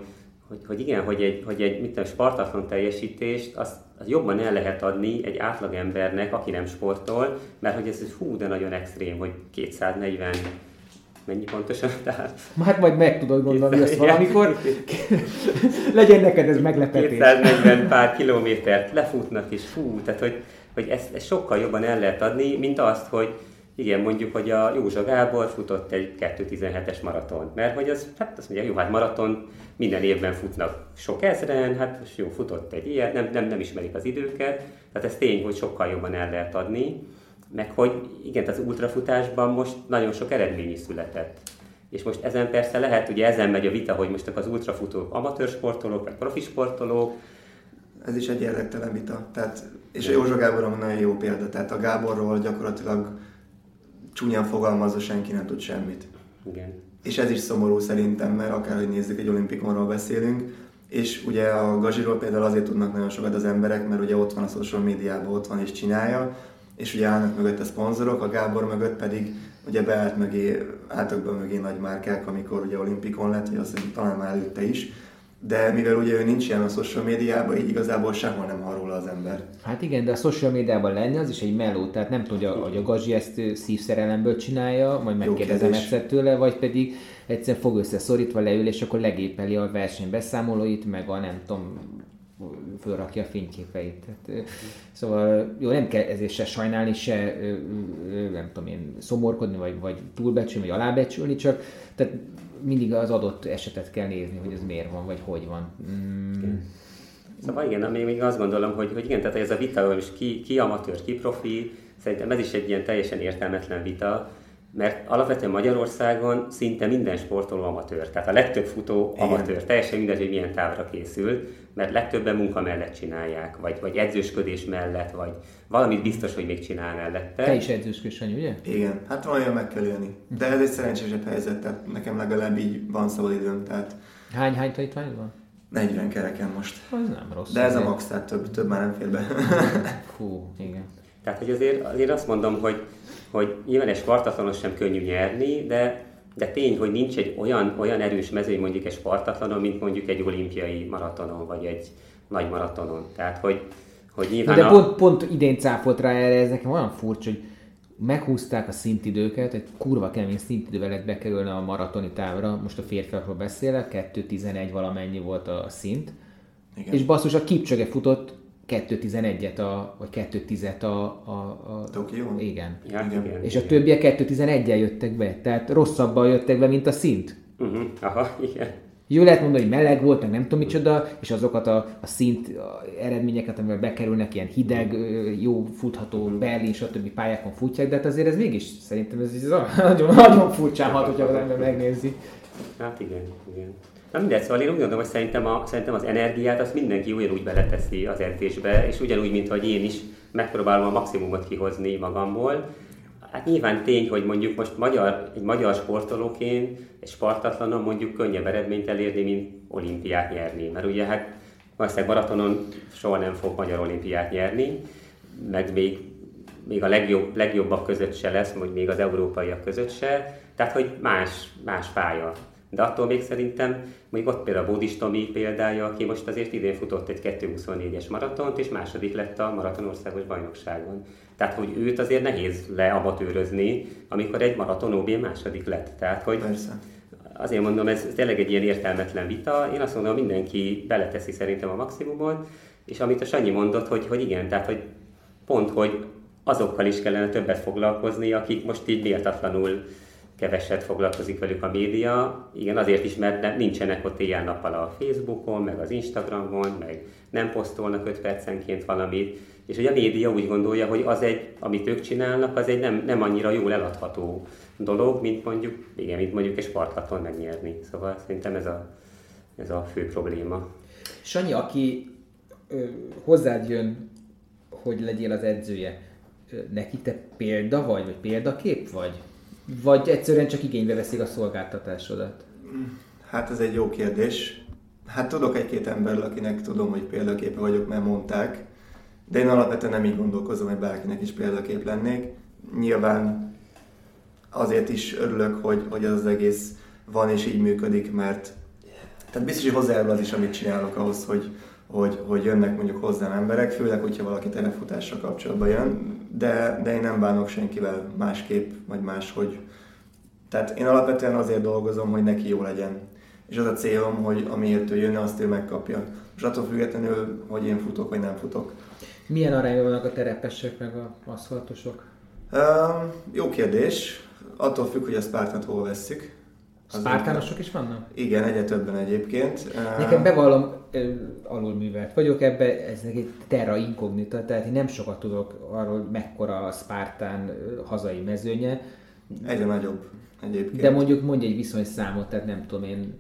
hogy, hogy igen, hogy egy, hogy egy mit tudom, spartatlan teljesítést, azt, az jobban el lehet adni egy átlagembernek, aki nem sportol, mert hogy ez hú, de nagyon extrém, hogy 240 mennyi pontosan? Tehát... Hát majd meg tudod gondolni ezt valamikor. Legyen neked ez meglepetés. 240 pár kilométert lefutnak, és fú, tehát hogy, hogy ezt, ezt sokkal jobban el lehet adni, mint azt, hogy igen, mondjuk, hogy a Józsa Gábor futott egy 2.17-es maraton, mert hogy az, hát azt mondja, jó, hát maraton minden évben futnak sok ezren, hát most jó, futott egy ilyen, nem, nem, nem ismerik az időket, tehát ez tény, hogy sokkal jobban el lehet adni, meg hogy igen, az ultrafutásban most nagyon sok eredmény is született. És most ezen persze lehet, ugye ezen megy a vita, hogy most az ultrafutók amatőr sportolók, vagy profi sportolók. Ez is egy érdektelen vita. Tehát, és a Józsa Gábor nagyon jó példa. Tehát a Gáborról gyakorlatilag csúnyán fogalmazva senki nem tud semmit. Igen. És ez is szomorú szerintem, mert akárhogy nézzük, egy olimpikonról beszélünk, és ugye a Gazsiról például azért tudnak nagyon sokat az emberek, mert ugye ott van a social médiában, ott van és csinálja, és ugye állnak mögött a szponzorok, a Gábor mögött pedig ugye beállt mögé, álltak be mögé nagy márkák, amikor ugye olimpikon lett, vagy azt hiszem talán már előtte is, de mivel ugye ő nincs ilyen a social médiában, így igazából sehol nem hall róla az ember. Hát igen, de a social médiában lenni az is egy meló, tehát nem tudja, hogy a Gazsi ezt szívszerelemből csinálja, majd megkérdezem egyszer tőle, vagy pedig egyszer fog összeszorítva leül, és akkor legépeli a verseny beszámolóit, meg a nem tudom, fölrakja a fényképeit. Tehát, szóval jó, nem kell ezért se sajnálni, se nem tudom én szomorkodni, vagy, vagy túlbecsülni, vagy alábecsülni, csak tehát mindig az adott esetet kell nézni, hogy ez miért van, vagy hogy van. Mm. Szóval igen, még, még azt gondolom, hogy, hogy igen, tehát ez a vita, hogy ki, ki amatőr, ki profi, szerintem ez is egy ilyen teljesen értelmetlen vita, mert alapvetően Magyarországon szinte minden sportoló amatőr, tehát a legtöbb futó amatőr, teljesen mindegy, hogy milyen távra készül, mert legtöbben munka mellett csinálják, vagy, vagy edzősködés mellett, vagy valamit biztos, hogy még csinál mellette. Te is edzősködés vagy, ugye? Igen, hát valójában meg kell élni. De ez egy szerencsésebb helyzet, tehát nekem legalább így van szabad időm, tehát... Hány, hány tanítvány van? 40 kereken most. Az nem rossz. De ez a max, tehát több, több már nem fér be. Fú, igen. Tehát, hogy azért, azért azt mondom, hogy, hogy nyilván egy spartatlanos sem könnyű nyerni, de, de tény, hogy nincs egy olyan, olyan erős mező, mondjuk egy spartatlanon, mint mondjuk egy olimpiai maratonon, vagy egy nagy maratonon. Tehát, hogy, hogy nyilván de a... pont, pont idén cáfolt rá erre, ez nekem olyan furcsa, hogy meghúzták a szintidőket, egy kurva kemény szintidővel lett bekerülni a maratoni távra, most a férfiakról beszélek, 2.11 valamennyi volt a szint, Igen. és basszus a Kipcsöge futott 2.11-et, a, vagy 2.10-et a... a, a Tokió? Igen. Ja, igen. igen. És a többiek 2.11-el jöttek be, tehát rosszabban jöttek be, mint a szint. Uh-huh. Aha, igen. Jó lehet mondani, hogy meleg volt, meg nem tudom micsoda, és azokat a, a szint a eredményeket, amivel bekerülnek, ilyen hideg, jó futható Berlin, stb. pályákon futják, de hát azért ez mégis szerintem ez, ez nagyon, nagyon furcsán hat, hogyha az ember megnézi. Hát igen, igen. Na mindegy, szóval én úgy gondolom, hogy szerintem, a, szerintem az energiát azt mindenki ugyanúgy beleteszi az edzésbe, és ugyanúgy, mint hogy én is megpróbálom a maximumot kihozni magamból. Hát nyilván tény, hogy mondjuk most magyar, egy magyar sportolóként, egy spartatlanon mondjuk könnyebb eredményt elérni, mint olimpiát nyerni. Mert ugye hát valószínűleg maratonon soha nem fog magyar olimpiát nyerni, meg még, még a legjobb, legjobbak között se lesz, vagy még az európaiak között se. Tehát, hogy más, más pálya. De attól még szerintem, még ott például a Bódis Tomi példája, aki most azért idén futott egy 2.24-es maratont, és második lett a maratonországos bajnokságon. Tehát, hogy őt azért nehéz leamatőrözni, amikor egy maraton OB második lett. Tehát, hogy Persze. azért mondom, ez tényleg egy ilyen értelmetlen vita. Én azt mondom, mindenki beleteszi szerintem a maximumot, és amit a Sanyi mondott, hogy, hogy igen, tehát, hogy pont, hogy azokkal is kellene többet foglalkozni, akik most így méltatlanul keveset foglalkozik velük a média. Igen, azért is, mert nincsenek ott éjjel-nappal a Facebookon, meg az Instagramon, meg nem posztolnak 5 percenként valamit, és hogy a média úgy gondolja, hogy az egy, amit ők csinálnak, az egy nem, nem annyira jól eladható dolog, mint mondjuk, igen, mint mondjuk egy sportlaton megnyerni. Szóval szerintem ez a, ez a fő probléma. Sanyi, aki ö, hozzád jön, hogy legyél az edzője, ö, neki te példa vagy, vagy példakép vagy? Vagy egyszerűen csak igénybe veszik a szolgáltatásodat? Hát ez egy jó kérdés. Hát tudok egy-két emberről, akinek tudom, hogy példaképe vagyok, mert mondták, de én alapvetően nem így gondolkozom, hogy bárkinek is példakép lennék. Nyilván azért is örülök, hogy, hogy az, az egész van és így működik, mert tehát biztos, hogy hozzájárul az is, amit csinálok ahhoz, hogy, hogy, hogy jönnek mondjuk hozzám emberek, főleg, hogyha valaki terepfutással kapcsolatban jön, de, de én nem bánok senkivel másképp, vagy máshogy. Tehát én alapvetően azért dolgozom, hogy neki jó legyen. És az a célom, hogy amiért ő jönne, azt ő megkapja. És attól függetlenül, hogy én futok, vagy nem futok. Milyen arányban vannak a terepesek, meg a aszfaltosok? Um, jó kérdés. Attól függ, hogy a Spartant hol vesszük. Spártánosok is vannak? Igen, egyre többen egyébként. Nekem bevallom, alulművelt vagyok ebbe, ez egy terra incognita, tehát én nem sokat tudok arról, mekkora a Spártán hazai mezőnye. Egyre nagyobb egyébként. De mondjuk mondj egy viszonyszámot, tehát nem tudom én,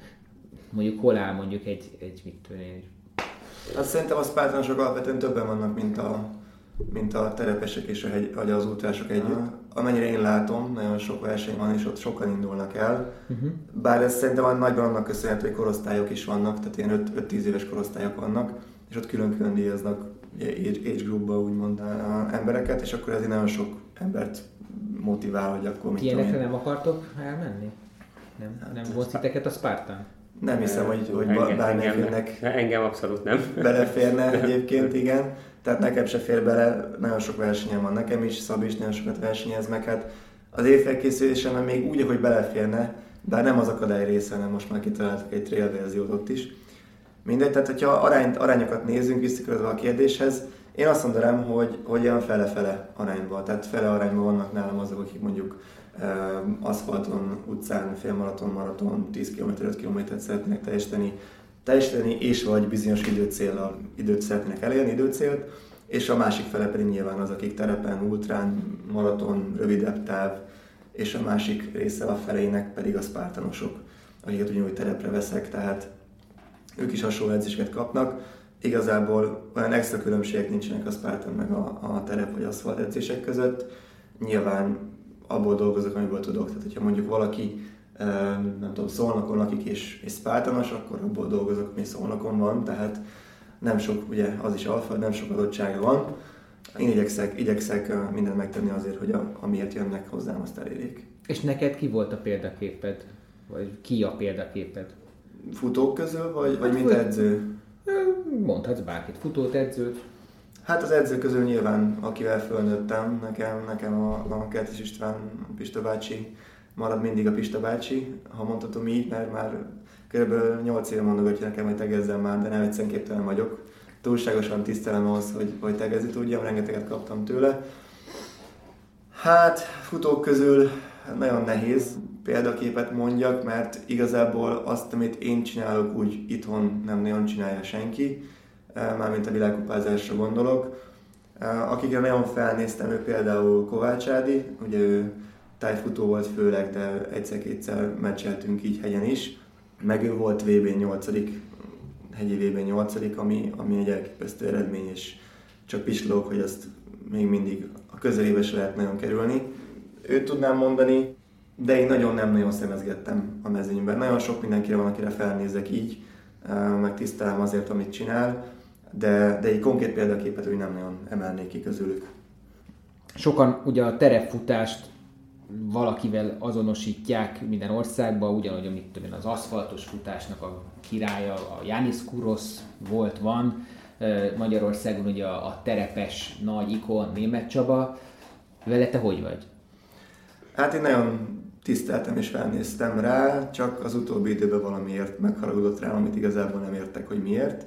mondjuk hol áll mondjuk egy, egy mit tudom én. Hát szerintem a Spártánosok alapvetően többen vannak, mint a, mint a terepesek és a hegy, vagy az útrások együtt. Uh-huh. Amennyire én látom, nagyon sok verseny van, és ott sokan indulnak el. Uh-huh. Bár ez szerintem nagyban annak köszönhető, hogy korosztályok is vannak, tehát ilyen 5-10 éves korosztályok vannak, és ott külön-külön díjaznak age, groupba úgymond embereket, és akkor ezért nagyon sok embert motivál, hogy akkor mit Ilyenekre nem akartok elmenni? Nem, hát nem volt titeket a Spartan? Nem hiszem, hogy, hogy bármelyiknek engem abszolút nem. beleférne egyébként, igen. Tehát nekem se fér bele, nagyon sok versenyem van nekem is, Szabi is nagyon sokat versenyez meg. Hát az évfelkészülésemben még úgy, hogy beleférne, bár nem az akadály része, hanem most már kitaláltak egy trail verziót ott is. Mindegy, tehát hogyha arányt, arányokat nézzünk, visszakörözve a kérdéshez, én azt mondanám, hogy, hogy olyan fele-fele arányban, tehát fele arányban vannak nálam azok, akik mondjuk aszfalton, utcán, félmaraton, maraton, 10 km, 5 km szeretnének teljesíteni, teljesíteni, és vagy bizonyos időcél, időt szeretnének elérni, időcélt, és a másik fele pedig nyilván az, akik terepen, ultrán, maraton, rövidebb táv, és a másik része a felének pedig a spártanosok, akiket ugyanúgy terepre veszek, tehát ők is hasonló edzéseket kapnak. Igazából olyan extra különbségek nincsenek a Spartan meg a, a terep vagy aszfalt edzések között. Nyilván abból dolgozok, amiből tudok. Tehát, hogyha mondjuk valaki nem tudom, szolnokon lakik és, és spártanos, akkor abból dolgozok, ami szolnokon van, tehát nem sok, ugye az is alfa, nem sok adottsága van. Én igyekszek, igyekszek mindent megtenni azért, hogy a, amiért jönnek hozzám, azt elérjék. És neked ki volt a példaképed? Vagy ki a példaképed? Futók közül, vagy, hát, vagy mint edző? Mondhatsz bárkit, futót, edzőt. Hát az edző közül nyilván, akivel fölnőttem, nekem, nekem a, a Kertes István, Pista bácsi, marad mindig a Pista bácsi, ha mondhatom így, mert már kb. 8 éve mondogatja nekem, hogy tegezzem már, de nem egyszerűen képtelen vagyok. Túlságosan tisztelem ahhoz, hogy, hogy tegezni tudjam, rengeteget kaptam tőle. Hát, futók közül nagyon nehéz példaképet mondjak, mert igazából azt, amit én csinálok, úgy itthon nem nagyon csinálja senki, eh, mármint a világkupázásra gondolok. Eh, akikre nagyon felnéztem, ő például Kovács Ádi, ugye ő tájfutó volt főleg, de egyszer-kétszer meccseltünk így hegyen is. Meg ő volt VB 8 hegyi VB 8 ami, ami egy elképesztő eredmény, és csak pislók, hogy azt még mindig a közelébe se lehet nagyon kerülni. Őt tudnám mondani, de én nagyon nem nagyon szemezgettem a mezőnyben. Nagyon sok mindenkire van, akire felnézek így, meg tisztelem azért, amit csinál, de, de egy konkrét példaképet úgy nem nagyon emelnék ki közülük. Sokan ugye a terepfutást valakivel azonosítják minden országban, ugyanúgy, amit tudom az aszfaltos futásnak a királya, a Janis Kurosz volt, van, Magyarországon ugye a, a terepes nagy ikon Német Csaba. Vele te hogy vagy? Hát én nagyon tiszteltem és felnéztem rá, csak az utóbbi időben valamiért megharagudott rá, amit igazából nem értek, hogy miért.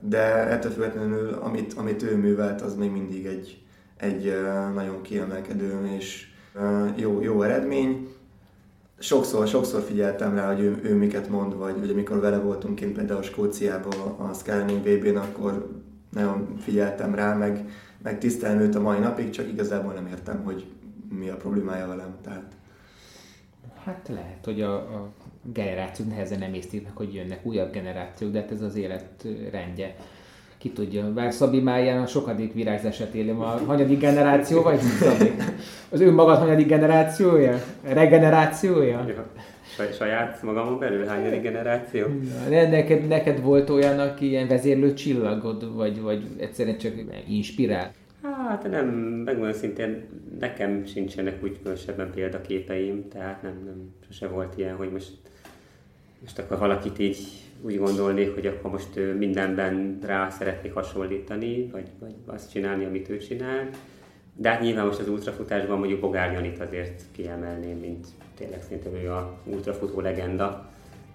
De ettől függetlenül, amit, amit ő művelt, az még mindig egy, egy nagyon kiemelkedő és jó, jó eredmény. Sokszor, sokszor figyeltem rá, hogy ő, ő miket mond, vagy, vagy amikor vele voltunk kint például Skóciában a Skyline VB-n, akkor nagyon figyeltem rá, meg, meg tisztelem őt a mai napig, csak igazából nem értem, hogy mi a problémája velem. Tehát Hát lehet, hogy a, a generációk nehezen nem észtik meg, hogy jönnek újabb generációk, de hát ez az élet rendje. Ki tudja, bár Szabi Máján a sokadik virágzását élem, a hanyadik generáció vagy Szabi? Az önmagad hanyadik generációja? Regenerációja? saját magamon belül hányadik generáció? Ne, neked, neked volt olyan, aki ilyen vezérlő csillagod, vagy, vagy egyszerűen csak inspirál? Hát nem, megmondom szintén, nekem sincsenek úgy különösebben példaképeim, tehát nem, nem, sose volt ilyen, hogy most most akkor valakit így úgy gondolnék, hogy akkor most mindenben rá szeretnék hasonlítani, vagy, vagy azt csinálni, amit ő csinál. De hát nyilván most az ultrafutásban mondjuk Bogár Janit azért kiemelném, mint tényleg szerintem ő a ultrafutó legenda.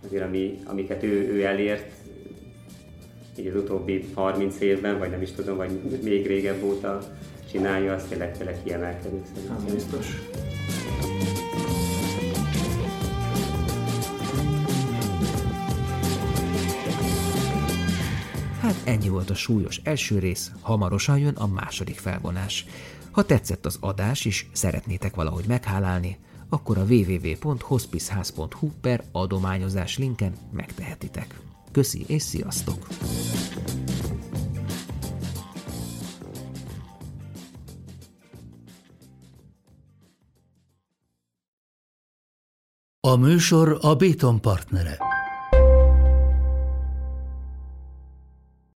Azért ami, amiket ő, ő elért, így az utóbbi 30 évben, vagy nem is tudom, vagy még régebb óta csinálja, az tényleg, tényleg kiemelkedő szerintem. Az biztos. Hát ennyi volt a súlyos első rész, hamarosan jön a második felvonás. Ha tetszett az adás és szeretnétek valahogy meghálálni, akkor a www.hospiceház.hu per adományozás linken megtehetitek. Köszi és sziasztok! A műsor a Béton partnere.